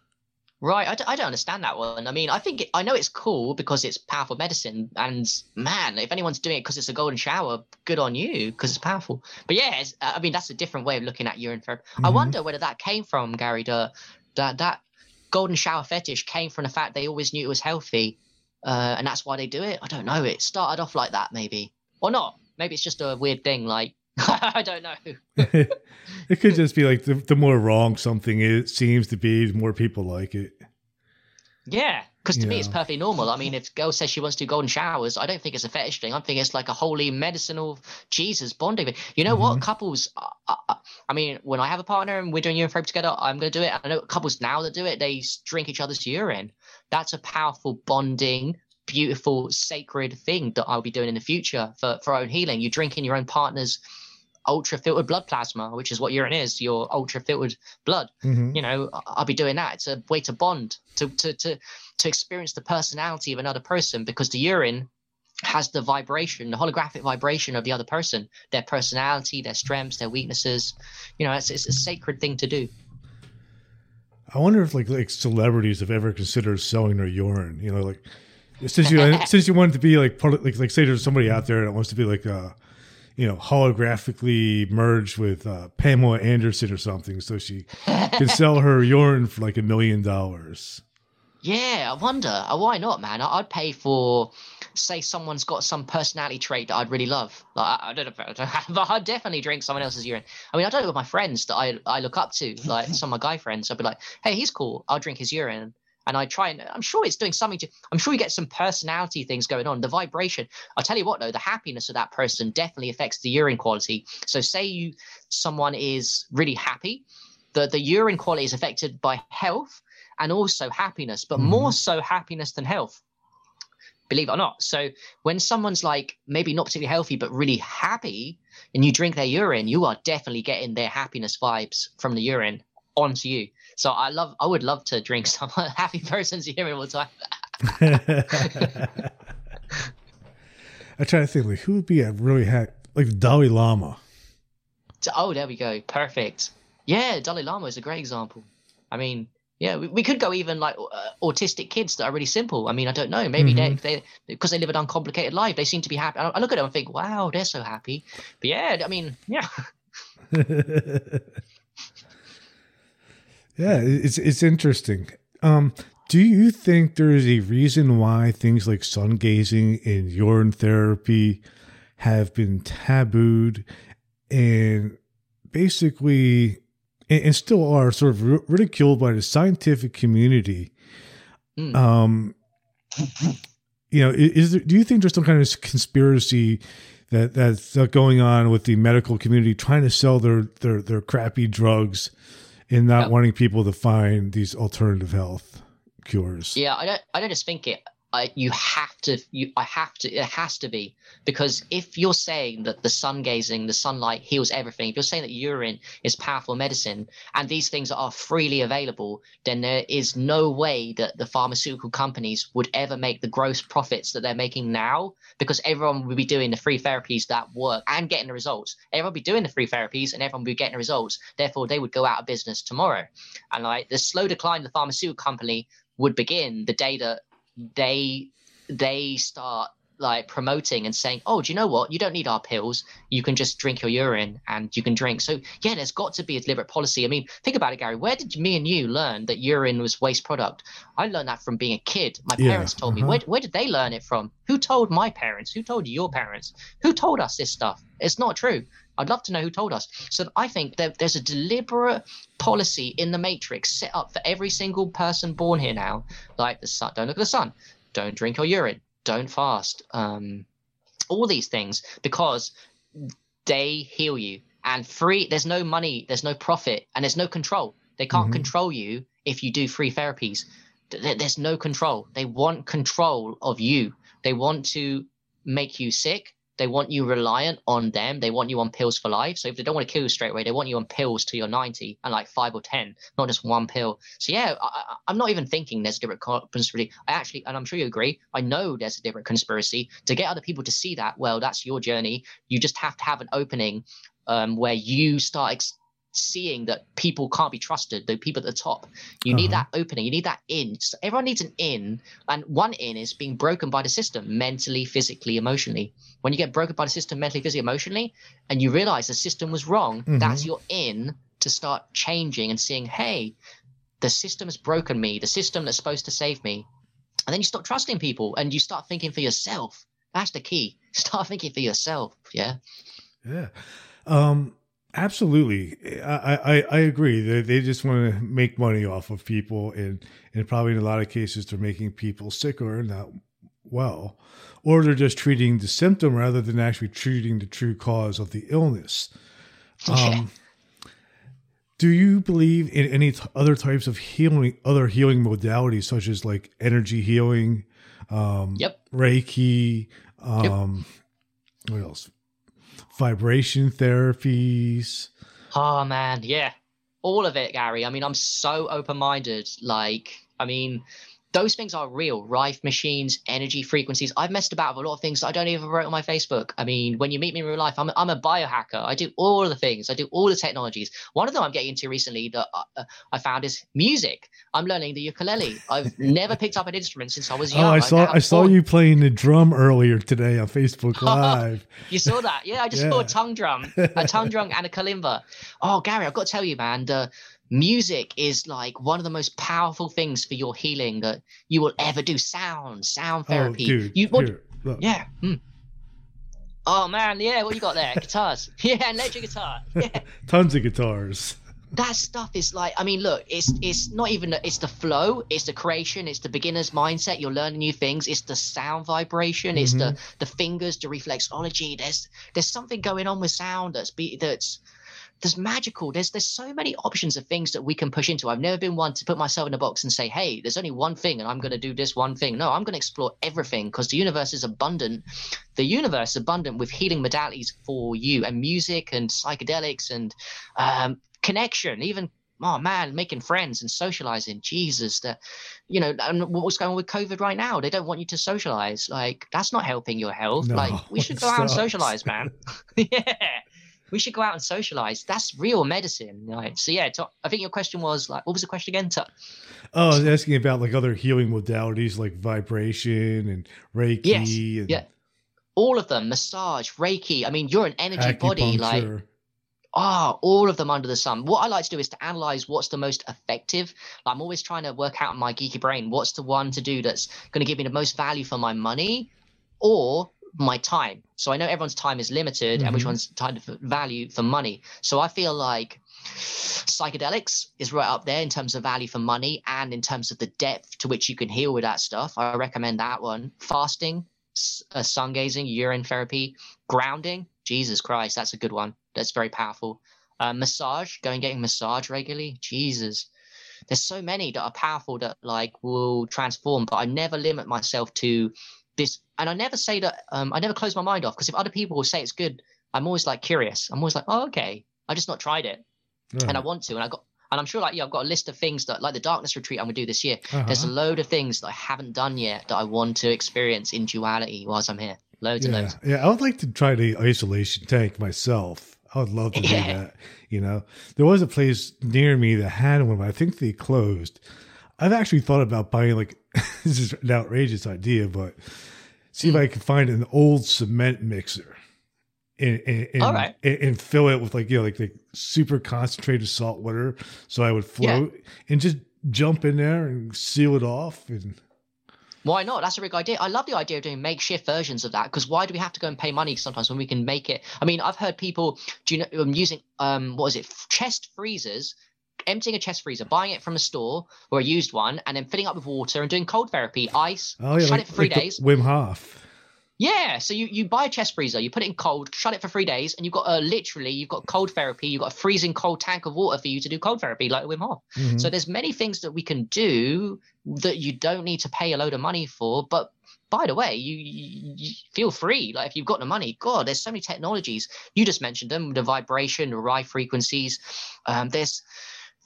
Right, I d- I don't understand that one. I mean, I think it, I know it's cool because it's powerful medicine, and man, if anyone's doing it because it's a golden shower, good on you because it's powerful. But yeah, it's, I mean, that's a different way of looking at urine therapy. I Mhm. wonder whether that came from Gary. That that golden shower fetish came from the fact they always knew it was healthy, uh, and that's why they do it. I don't know. It started off like that, maybe, or not. Maybe it's just a weird thing. Like I don't know. it could just be like the, the more wrong something is, seems to be, the more people like it. Yeah, because to me it's perfectly normal. I mean, if a girl says she wants to do golden showers, I don't think it's a fetish thing. I think it's like a holy medicinal Jesus bonding thing. You know what? Mhm. Couples, uh, uh, I mean, when I have a partner and we're doing urine therapy together, I'm going to do it. I know couples now that do it, they drink each other's urine. That's a powerful bonding, beautiful, sacred thing that I'll be doing in the future for, for our own healing. You drink in your own partner's ultra filtered blood plasma, which is what urine is, your ultra filtered blood Mhm. you know i'll be doing that it's a way to bond to to to to experience the personality of another person because the urine has the vibration the holographic vibration of the other person their personality their strengths their weaknesses you know it's, it's a sacred thing to do I wonder if like like celebrities have ever considered selling their urine. You know, like since you since you want to be like part of like like say there's somebody out there that wants to be like uh you know holographically merged with uh, Pamela Anderson or something, so she can sell her urine for like a million dollars. yeah i wonder. Uh, why not man? I'd pay for say someone's got some personality trait that i'd really love. Like i, I don't know but i'd definitely drink someone else's urine. I mean i do it with my friends that i i look up to like some of my guy friends. I'd be like hey he's cool. I'll drink his urine and I try and I'm sure it's doing something to I'm sure you get some personality things going on. The vibration. I'll tell you what though, the happiness of that person definitely affects the urine quality. So say you someone is really happy, the, the urine quality is affected by health and also happiness, but Mhm. more so happiness than health. Believe it or not. So when someone's like maybe not particularly healthy but really happy and you drink their urine, you are definitely getting their happiness vibes from the urine onto you. So I love I would love to drink some happy person's urine all the time. I try to think like who would be a really happy like Dalai Lama. Oh, there we go. Perfect. Yeah, Dalai Lama is a great example. I mean, yeah, we, we could go even like uh, autistic kids that are really simple. I mean, I don't know. Maybe Mhm. they they because they live an uncomplicated life, they seem to be happy. I, I look at them and think, wow, they're so happy. But yeah, I mean, yeah, yeah, it's it's interesting. Um, do you think there is a reason why things like sun gazing and urine therapy have been tabooed and basically and, and still are sort of ridiculed by the scientific community? Mm. Um, you know, is there, do you think there's some kind of conspiracy that that's uh, going on with the medical community trying to sell their their their crappy drugs and not wanting people to find these alternative health cures? yeah. I don't I don't just think it. I, you have to you I have to it has to be. Because if you're saying that the sun gazing the sunlight heals everything if you're saying that urine is powerful medicine and these things are freely available then there is no way that the pharmaceutical companies would ever make the gross profits that they're making now. Because everyone would be doing the free therapies that work and getting the results. Everyone would be doing the free therapies and everyone would be getting the results. Therefore they would go out of business tomorrow. And like the slow decline of the pharmaceutical company would begin the day that they they start like promoting and saying, "Oh, do you know what? You don't need our pills. You can just drink your urine and you can drink." So yeah, there's got to be a deliberate policy. I mean, think about it, Gary. Where did me and you learn that urine was waste product? I learned that from being a kid. My Yeah, parents told me. uh-huh. Where where did they learn it from? Who told my parents? Who told your parents? Who told us this stuff? It's not true. I'd love to know who told us. So I think that there's a deliberate policy in the matrix set up for every single person born here now. Like the sun, don't look at the sun, don't drink your urine, don't fast, um, all these things because they heal you and free. There's no money, there's no profit, and there's no control. They can't Mhm. control you if you do free therapies. Th- th- There's no control. They want control of you. They want to make you sick. They want you reliant on them. They want you on pills for life. So if they don't want to kill you straight away, they want you on pills till you're 90 and like five or 10, not just one pill. So yeah, I, I'm not even thinking there's a different conspiracy. I actually, and I'm sure you agree, I know there's a different conspiracy. To get other people to see that, well, that's your journey. You just have to have an opening um, where you start ex- seeing that people can't be trusted, the people at the top. You need Uh-huh. that opening, you need that in. So everyone needs an in, and one in is being broken by the system mentally, physically, emotionally. When you get broken by the system mentally, physically, emotionally, and you realize the system was wrong, that's Mhm. your in to start changing and seeing, hey, the system has broken me, the system that's supposed to save me. And then you start trusting people and you start thinking for yourself. That's the key. Start thinking for yourself. Yeah. Yeah. Um, absolutely. I, I, I agree. They, they just want to make money off of people. And, and probably in a lot of cases, they're making people sicker, and not well, or they're just treating the symptom rather than actually treating the true cause of the illness. Um, do you believe in any t- other types of healing, other healing modalities, such as like energy healing, um, Yep. Reiki, um, what else? Vibration therapies. Oh man, yeah. All of it, Gary. I mean, I'm so open-minded. Like, I mean, those things are real. Rife machines, energy frequencies. I've messed about with a lot of things that I don't even write on my Facebook. I mean, when you meet me in real life, I'm, I'm a biohacker. I do all the things. I do all the technologies. One of them I'm getting into recently that I, uh, I found is music. I'm learning the ukulele. I've never picked up an instrument since I was young. Oh, I saw I saw you playing the drum earlier today on Facebook Live. You saw that? Yeah, I just saw a tongue drum, a tongue drum, and a kalimba. Oh, Gary, I've got to tell you, man, the music is like one of the most powerful things for your healing that you will ever do. Sound, sound oh, therapy. dude, you, what, yeah. hmm. Oh man, yeah. What you got there? Guitars. Yeah, electric guitar. Yeah tons of guitars. that stuff is like i mean look it's it's not even the- it's the flow it's the creation it's the beginner's mindset you're learning new things it's the sound vibration it's the the fingers the reflexology there's there's something going on with sound that's be that's there's magical there's there's so many options of things that we can push into i've never been one to put myself in a box and say hey there's only one thing and i'm going to do this one thing no i'm going to explore everything because the universe is abundant the universe is abundant with healing modalities for you and music and psychedelics and um, connection, even oh man, making friends and socializing. Jesus, that you know, and what's going on with COVID right now? They don't want you to socialize. Like that's not helping your health. No, like we should go out and socialize, man. yeah. We should go out and socialize. That's real medicine. Right. So yeah, to, I think your question was like, what was the question again? To, Oh, I was asking about like other healing modalities like vibration and Reiki Yes, and yeah. all of them, massage, Reiki. I mean, you're an energy body. Like. Ah, all of them under the sun. What I like to do is to analyze what's the most effective. I'm always trying to work out in my geeky brain what's the one to do that's going to give me the most value for my money or my time. So I know everyone's time is limited and which Mhm. one's time for value for money. So I feel like psychedelics is right up there in terms of value for money and in terms of the depth to which you can heal with that stuff. I recommend that one. Fasting, uh, sun gazing, urine therapy, grounding. Jesus Christ, that's a good one. That's very powerful. Uh, massage, going getting massage regularly. Jesus, there's so many that are powerful that like will transform. But I never limit myself to this, and I never say that. Um, I never close my mind off because if other people will say it's good, I'm always like curious. I'm always like, oh, okay. I just not tried it, and I want to, and I got. And I'm sure, like, yeah, I've got a list of things that, like the darkness retreat, I'm gonna do this year. There's a Uh-huh. load of things that I haven't done yet that I want to experience in duality whilst I'm here. Loads and yeah, loads. yeah. I would like to try the isolation tank myself. I would love to do Yeah. that. You know, there was a place near me that had one, but I think they closed. I've actually thought about buying like this is an outrageous idea, but see if Hmm. I can find an old cement mixer and and, and, right. and, and fill it with like you know like the super concentrated salt water, so I would float and just jump in there and seal it off and Why not? That's a big idea. I love the idea of doing makeshift versions of that because why do we have to go and pay money sometimes when we can make it? I mean, I've heard people do you know um, using um what is it chest freezers, emptying a chest freezer, buying it from a store or a used one, and then filling up with water and doing cold therapy, ice, oh yeah, shut like, it for three like days. Wim Hof. Yeah, so you, you buy a chest freezer, you put it in cold, shut it for three days, and you've got uh, literally you've got cold therapy, you've got a freezing cold tank of water for you to do cold therapy like Wim Hof. Mhm. So there's many things that we can do that you don't need to pay a load of money for. But by the way, you, you, you feel free. Like if you've got the money, God, there's so many technologies. You just mentioned them, the vibration, the high frequencies. Um, there's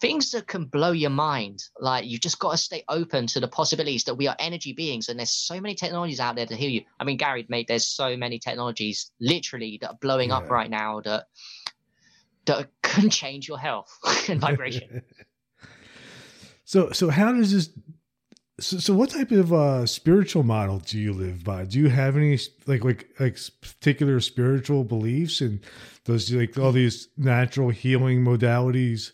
things that can blow your mind. Like you've just got to stay open to the possibilities that we are energy beings, and there's so many technologies out there to heal you. I mean, Gary, mate, there's so many technologies literally that are blowing up right now that that can change your health and vibration. so, so how does this? So, so what type of uh, spiritual model do you live by? Do you have any like like like particular spiritual beliefs and those like all these natural healing modalities?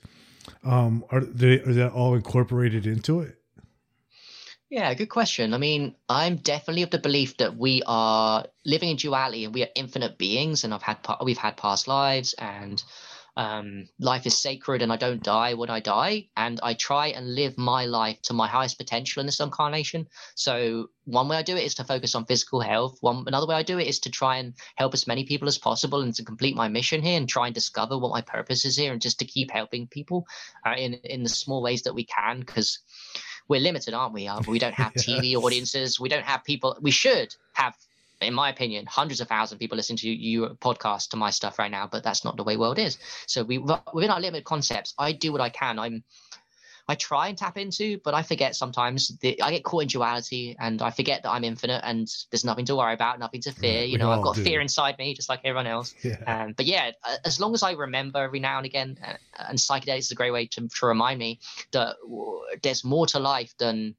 Um, are they are that all incorporated into it? Yeah, good question. I mean, I'm definitely of the belief that we are living in duality and we are infinite beings, and I've had we've had past lives, and um, life is sacred, and I don't die when I die, and I try and live my life to my highest potential in this incarnation. So one way I do it is to focus on physical health. One another way I do it is to try and help as many people as possible and to complete my mission here and try and discover what my purpose is here, and just to keep helping people uh, in in the small ways that we can, because we're limited, aren't we? Uh, we don't have TV audiences. We don't have people. We should have, in my opinion, hundreds of thousands of people listen to your podcast to my stuff right now. But that's not the way world is. So we within our limited concepts, I do what I can. I'm I try and tap into, but I forget sometimes. The, I get caught in duality, and I forget that I'm infinite, and there's nothing to worry about, nothing to fear. you know, I've got do. fear inside me, just like everyone else. Yeah. Um, but yeah, as long as I remember every now and again, uh, and psychedelics is a great way to, to remind me that there's more to life than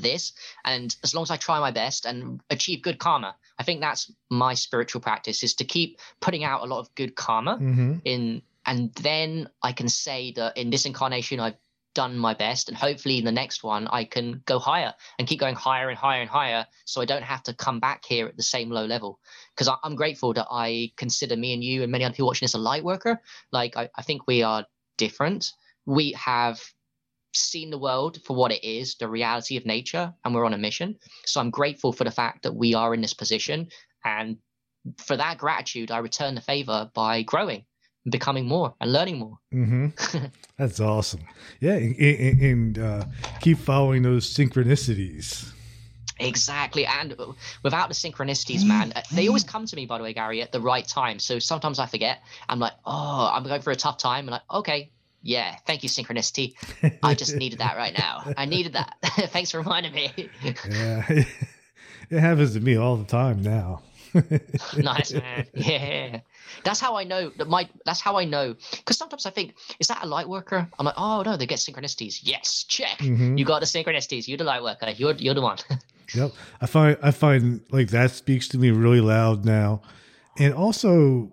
this and as long as i try my best and achieve good karma i think that's my spiritual practice is to keep putting out a lot of good karma mm-hmm. in and then i can say that in this incarnation i've done my best and hopefully in the next one i can go higher and keep going higher and higher and higher so i don't have to come back here at the same low level. Because i'm grateful that i consider me and you and many other people watching this a light worker. Like I, I think we are different. We have seen the world for what it is the reality of nature and we're on a mission so i'm grateful for the fact that we are in this position and for that gratitude i return the favor by growing and becoming more and learning more. Mm-hmm. That's awesome. Yeah, and, and uh, keep following those synchronicities. Exactly, and without the synchronicities, man, uh, they always come to me. By the way, Gary, at the right time. So sometimes I forget. I'm like, oh, I'm going for a tough time, and like, okay, yeah, thank you, synchronicity. I just needed that right now. I needed that. Thanks for reminding me. yeah, it happens to me all the time now. nice man. Yeah. That's how I know that my. That's how I know because sometimes I think is that a light worker? I'm like, oh no, they get synchronicities. Yes, check. Mm-hmm. You got the synchronicities. You're the light worker. You're you're the one. yep. I find I find like that speaks to me really loud now, and also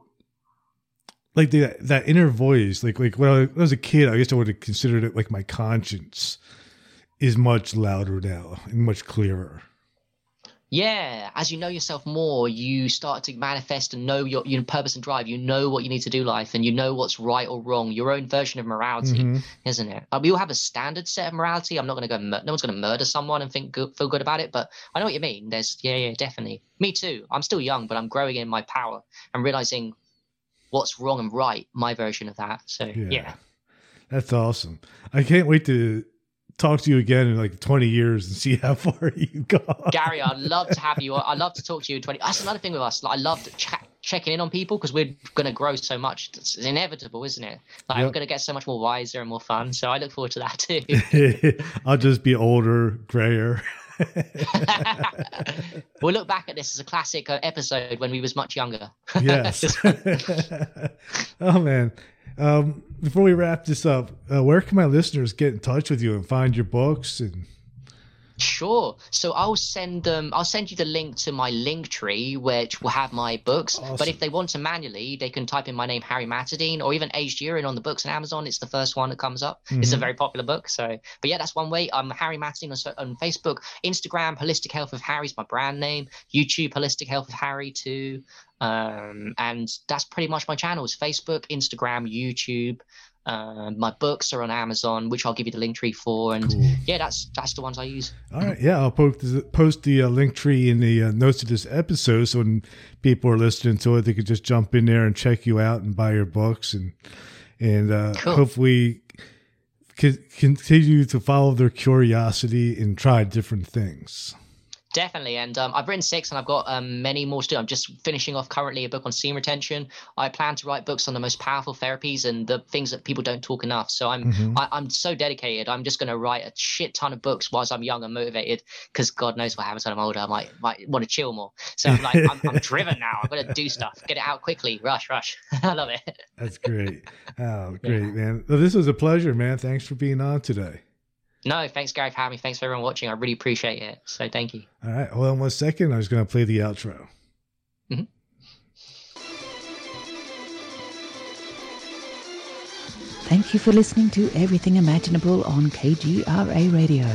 like the, that inner voice. Like like when I was a kid, I guess I would have considered it like my conscience is much louder now and much clearer. Yeah, as you know yourself more, you start to manifest and know your, your purpose and drive. You know what you need to do life, and you know what's right or wrong. Your own version of morality, mm-hmm. isn't it? Uh, we all have a standard set of morality. I'm not going to go. Mur- no one's going to murder someone and think good, feel good about it. But I know what you mean. There's yeah, yeah, definitely. Me too. I'm still young, but I'm growing in my power and realizing what's wrong and right. My version of that. So yeah. yeah. That's awesome. I can't wait to talk to you again in like 20 years and see how far you've gone. Gary, I'd love to have you. I'd love to talk to you in 20. That's another thing with us. Like, I love ch- checking in on people because we're going to grow so much. It's inevitable, isn't it? Like, yep. we're going to get so much more wiser and more fun. So I look forward to that too. I'll just be older, grayer. we'll look back at this as a classic uh, episode when we was much younger. yes. oh man, um, before we wrap this up, uh, where can my listeners get in touch with you and find your books and? Sure. So I'll send them. I'll send you the link to my link tree, which will have my books. Awesome. But if they want to manually, they can type in my name, Harry Matadeen, or even Aged Urine on the books on Amazon. It's the first one that comes up. Mm-hmm. It's a mm-hmm. very popular book. So, but yeah, that's one way. I'm Harry Matadeen on, on Facebook, Instagram, Holistic Health of Harry's my brand name. YouTube, Holistic Health of Harry too. Um, and that's pretty much my channels: Facebook, Instagram, YouTube. Uh, my books are on Amazon, which I'll give you the link tree for, and cool. yeah, that's that's the ones I use. All right, yeah, I'll post the, post the uh, link tree in the uh, notes of this episode, so when people are listening to it, they could just jump in there and check you out and buy your books, and and uh, cool. hopefully continue to follow their curiosity and try different things. Definitely, and um, I've written six, and I've got um, many more to do. I'm just finishing off currently a book on semen retention. I plan to write books on the most powerful therapies and the things that people don't talk enough. So I'm Mhm. I, I'm so dedicated. I'm just going to write a shit ton of books whilst I'm young and motivated. Because God knows what happens when I'm older. I might might want to chill more. So I'm like I'm, I'm driven now. I've got to do stuff. Get it out quickly. Rush, rush. I love it. That's great. Oh, great, man. Well, this was a pleasure, man. Thanks for being on today. No, thanks Gary for having me. Thanks for everyone watching. I really appreciate it. So thank you. All right. Hold on one second. I was going to play the outro. Mm-hmm. Thank you for listening to Everything Imaginable on KGRA Radio.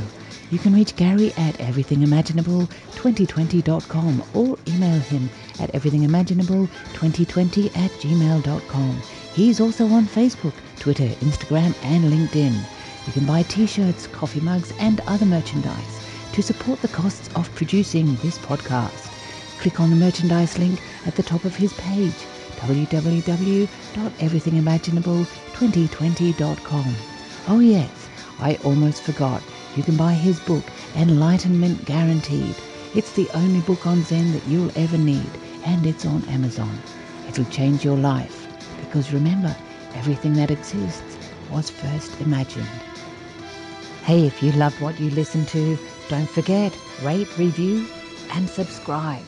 You can reach Gary at everythingimaginable2020.com or email him at everythingimaginable2020 at gmail.com. He's also on Facebook, Twitter, Instagram, and LinkedIn. You can buy t-shirts, coffee mugs, and other merchandise to support the costs of producing this podcast. Click on the merchandise link at the top of his page www.everythingimaginable2020.com. Oh yes, I almost forgot. You can buy his book, Enlightenment Guaranteed. It's the only book on Zen that you'll ever need, and it's on Amazon. It'll change your life, because remember, everything that exists was first imagined. Hey, if you loved what you listened to, don't forget, rate, review, and subscribe.